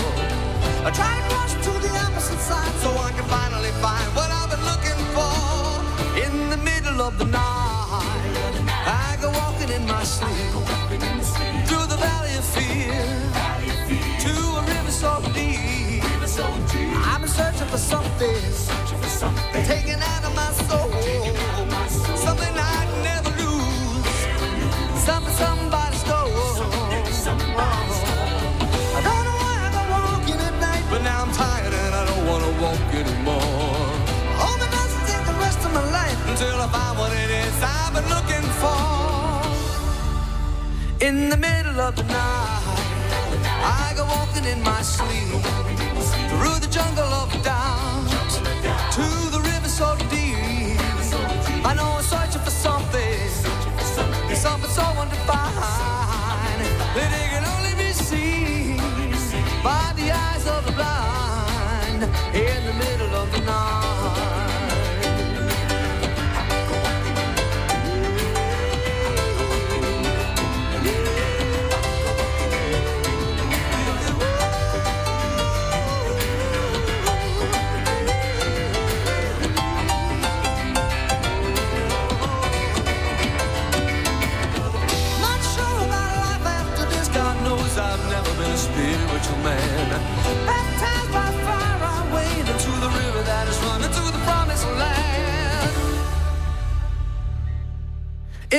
I try to cross to the opposite side so I can finally find what I've been looking for. In the middle of the night, I go walking in my sleep something, taken out of my soul, something I'd never lose, something somebody stole. I don't know why I at night, but now I'm tired and I don't wanna walk anymore. Take the rest of my life until I find what it is I've been looking for. In the middle of the night, I go walking in my sleep through the jungle of doubt to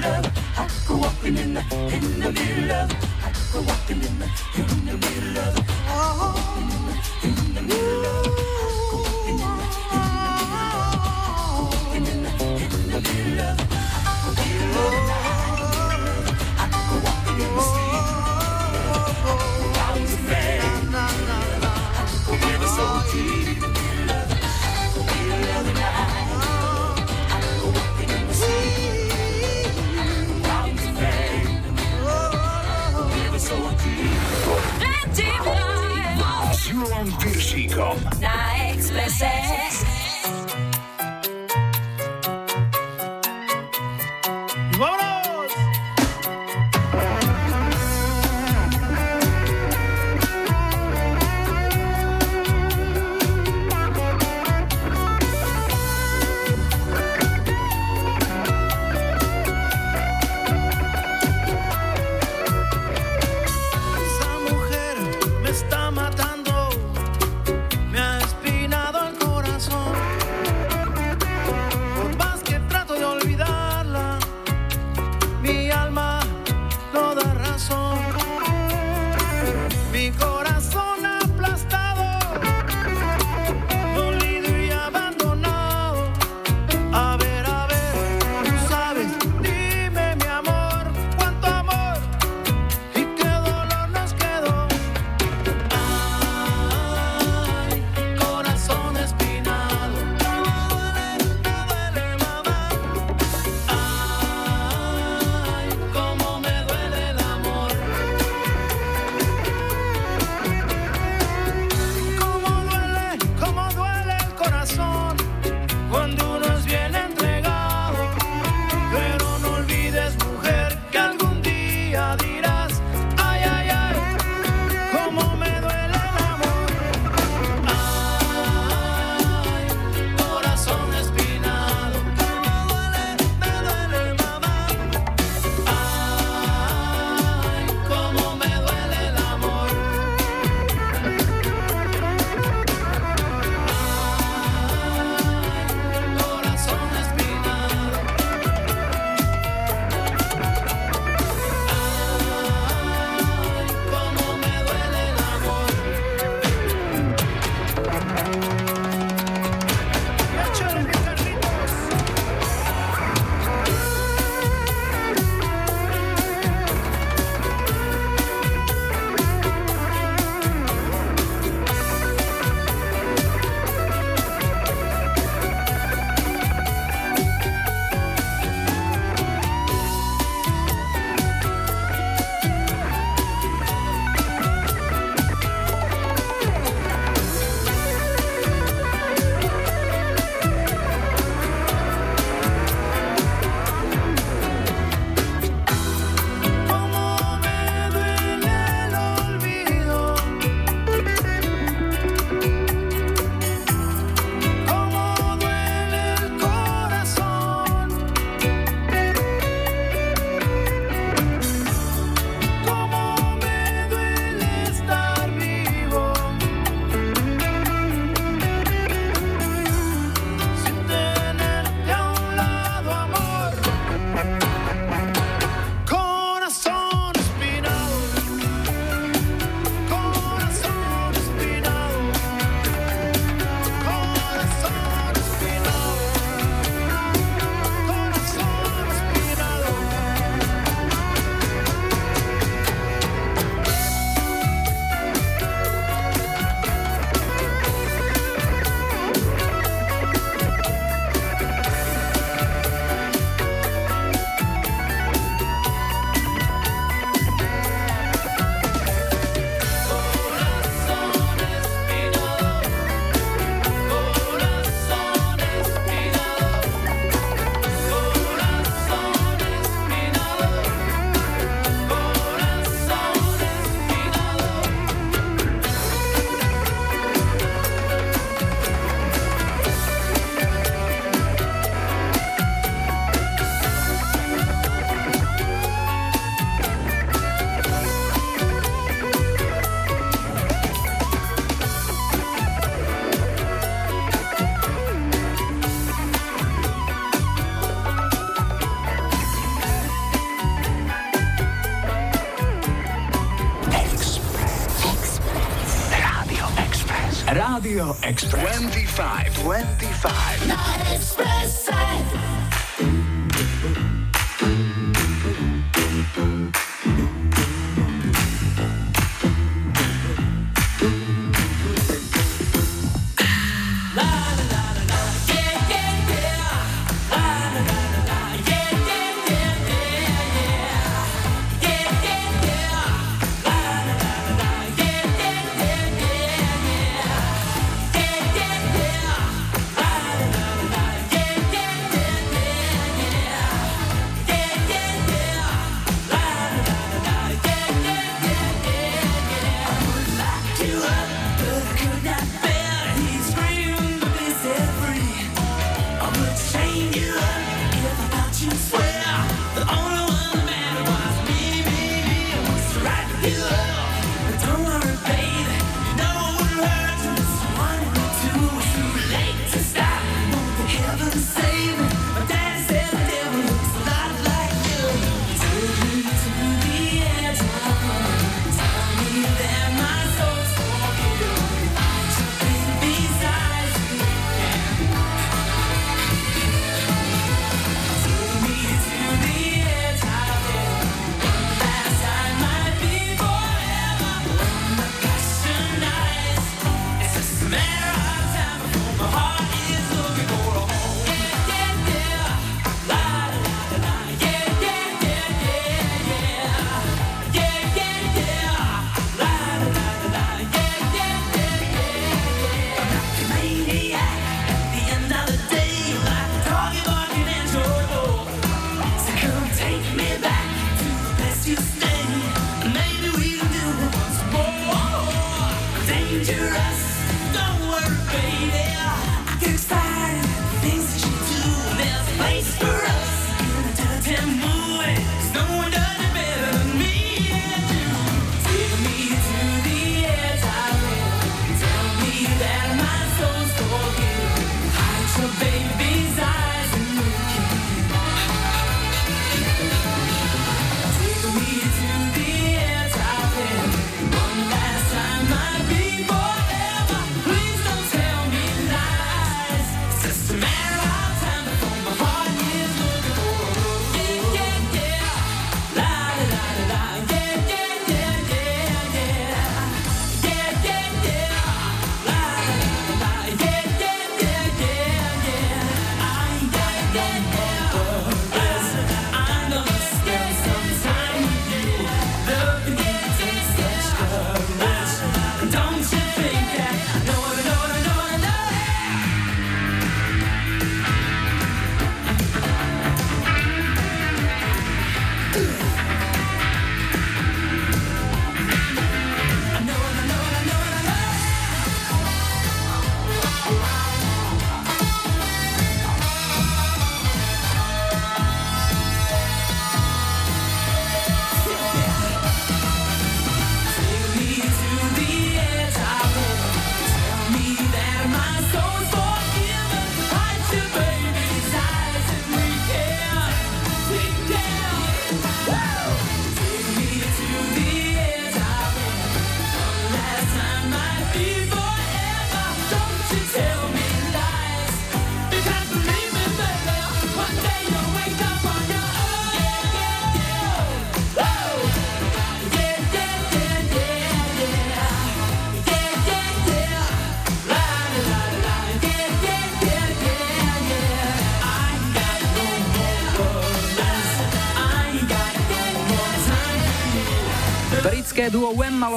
middle of, I go walking in the, in the middle of, I go walking in the, in Julom Piršíkom. Na Expresse.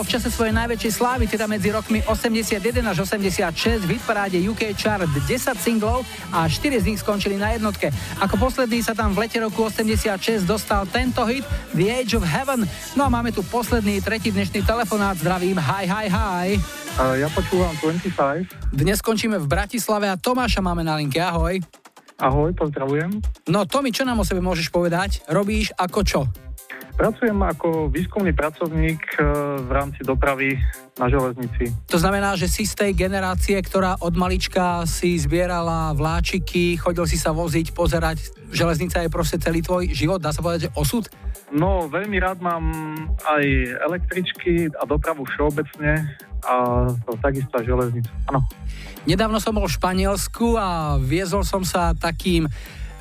v čase svojej najväčšej slávy, teda medzi rokmi 81 až 86, v hitparáde UK Chart 10 singlov a 4 z nich skončili na jednotke. Ako posledný sa tam v lete roku 86 dostal tento hit The Age of Heaven. No a máme tu posledný, tretí dnešný telefonát. Zdravím, hi, hi, hi. Uh, ja počúvam 25. Dnes skončíme v Bratislave a Tomáša máme na linke. Ahoj. Ahoj, pozdravujem. No Tomi, čo nám o sebe môžeš povedať? Robíš ako čo? Pracujem ako výskumný pracovník e, v rámci dopravy na železnici. To znamená, že si z tej generácie, ktorá od malička si zbierala vláčiky, chodil si sa voziť, pozerať. Železnica je proste celý tvoj život, dá sa povedať, že osud? No, veľmi rád mám aj električky a dopravu všeobecne a to takisto železnicu. Áno. Nedávno som bol v Španielsku a viezol som sa takým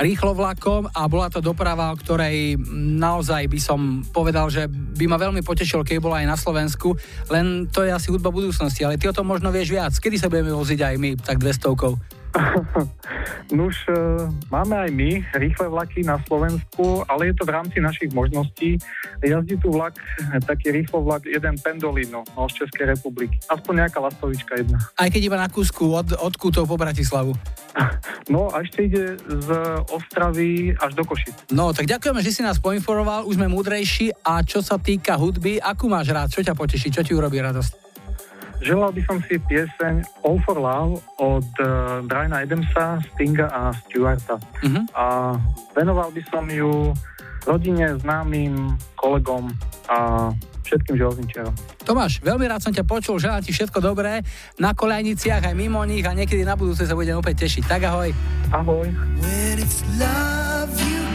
rýchlovlakom a bola to doprava, o ktorej naozaj by som povedal, že by ma veľmi potešil, keď bola aj na Slovensku, len to je asi hudba budúcnosti, ale ty o tom možno vieš viac. Kedy sa budeme voziť aj my tak 200 Nuž, e, máme aj my rýchle vlaky na Slovensku, ale je to v rámci našich možností. Jazdí tu vlak, taký rýchlo vlak, jeden Pendolino no, z Českej republiky. Aspoň nejaká lastovička jedna. Aj keď iba na kúsku od, od Kútov po Bratislavu. No a ešte ide z Ostravy až do Košic. No, tak ďakujeme, že si nás poinformoval, už sme múdrejší a čo sa týka hudby, akú máš rád, čo ťa poteší, čo ti urobí radosť? Želal by som si pieseň All for Love od uh, Briana Adamsa, Stinga a Stewarta. Mhm. A venoval by som ju rodine, známym, kolegom a všetkým železničiarom. Tomáš, veľmi rád som ťa počul, želám ti všetko dobré na kolejniciach aj mimo nich a niekedy na budúce sa budem opäť tešiť. Tak ahoj. Ahoj. When it's love you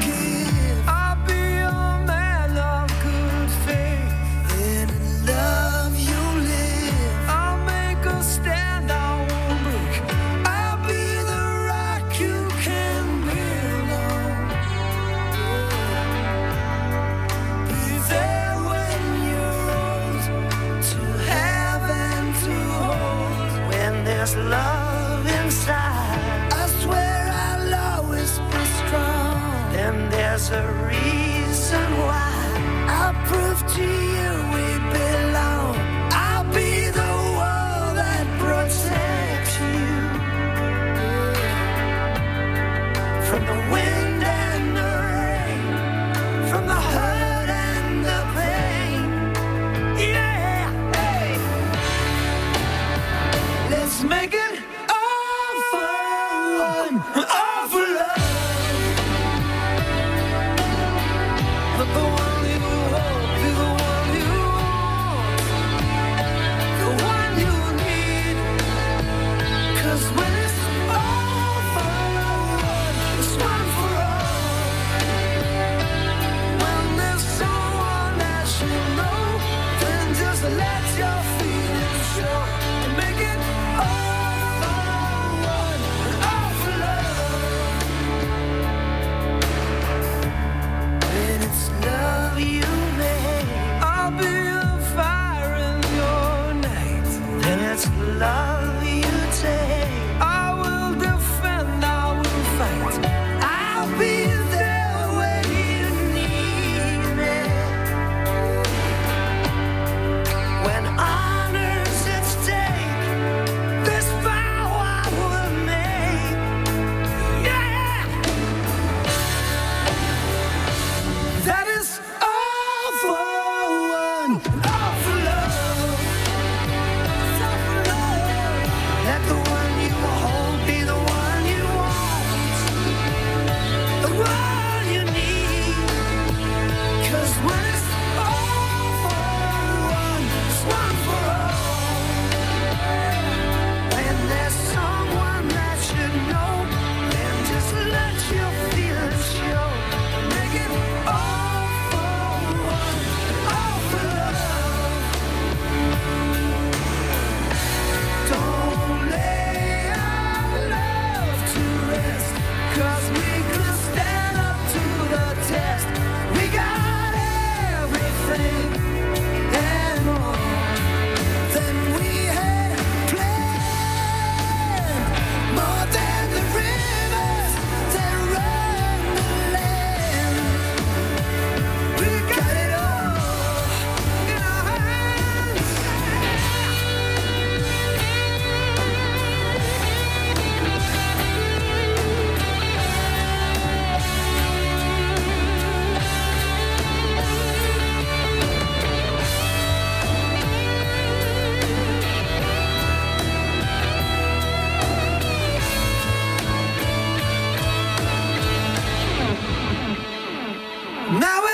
Now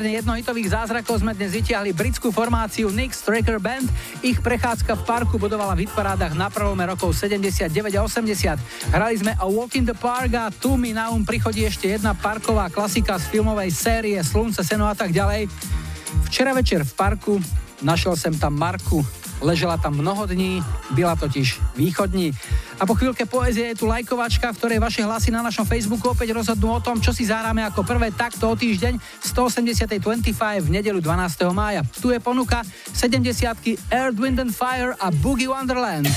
zásobárne jednohitových zázrakov sme dnes vytiahli britskú formáciu Nick Straker Band. Ich prechádzka v parku budovala v hitparádach na prelome rokov 79 a 80. Hrali sme A Walk in the Park a tu mi na um prichodí ešte jedna parková klasika z filmovej série Slunce, Seno a tak ďalej. Včera večer v parku našiel som tam Marku, ležela tam mnoho dní, byla totiž východní. A po chvíľke poezie je tu lajkovačka, v ktorej vaše hlasy na našom Facebooku opäť rozhodnú o tom, čo si zahráme ako prvé takto o týždeň 180. 25 v nedelu 12. mája. Tu je ponuka 70 Earth, Wind and Fire a Boogie Wonderland.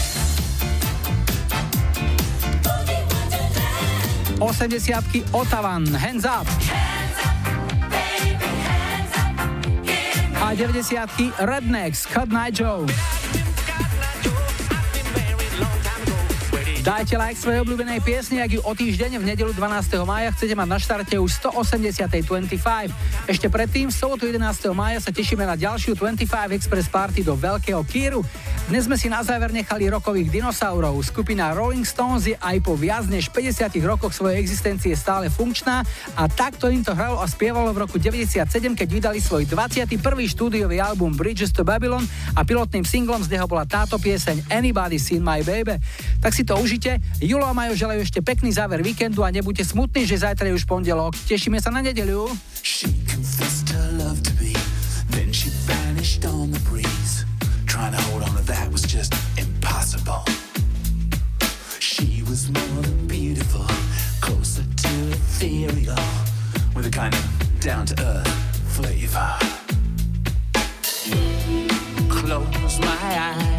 80 Otavan, Hands Up. A 90 Rednecks, Cut Night Joe. Dajte like svojej obľúbenej piesni, ak ju o týždeň v nedelu 12. mája chcete mať na štarte už 180. 25. Ešte predtým, v sobotu 11. mája sa tešíme na ďalšiu 25 Express Party do Veľkého Kýru. Dnes sme si na záver nechali rokových dinosaurov. Skupina Rolling Stones je aj po viac než 50 rokoch svojej existencie stále funkčná a takto im to hralo a spievalo v roku 97, keď vydali svoj 21. štúdiový album Bridges to Babylon a pilotným singlom z neho bola táto pieseň Anybody Seen My Baby. Tak si to užite. Julo a Majo želajú ešte pekný záver víkendu a nebuďte smutní, že zajtra je už pondelok. Tešíme sa na nedeľu. with a kind of down to earth flavor. Close my eyes.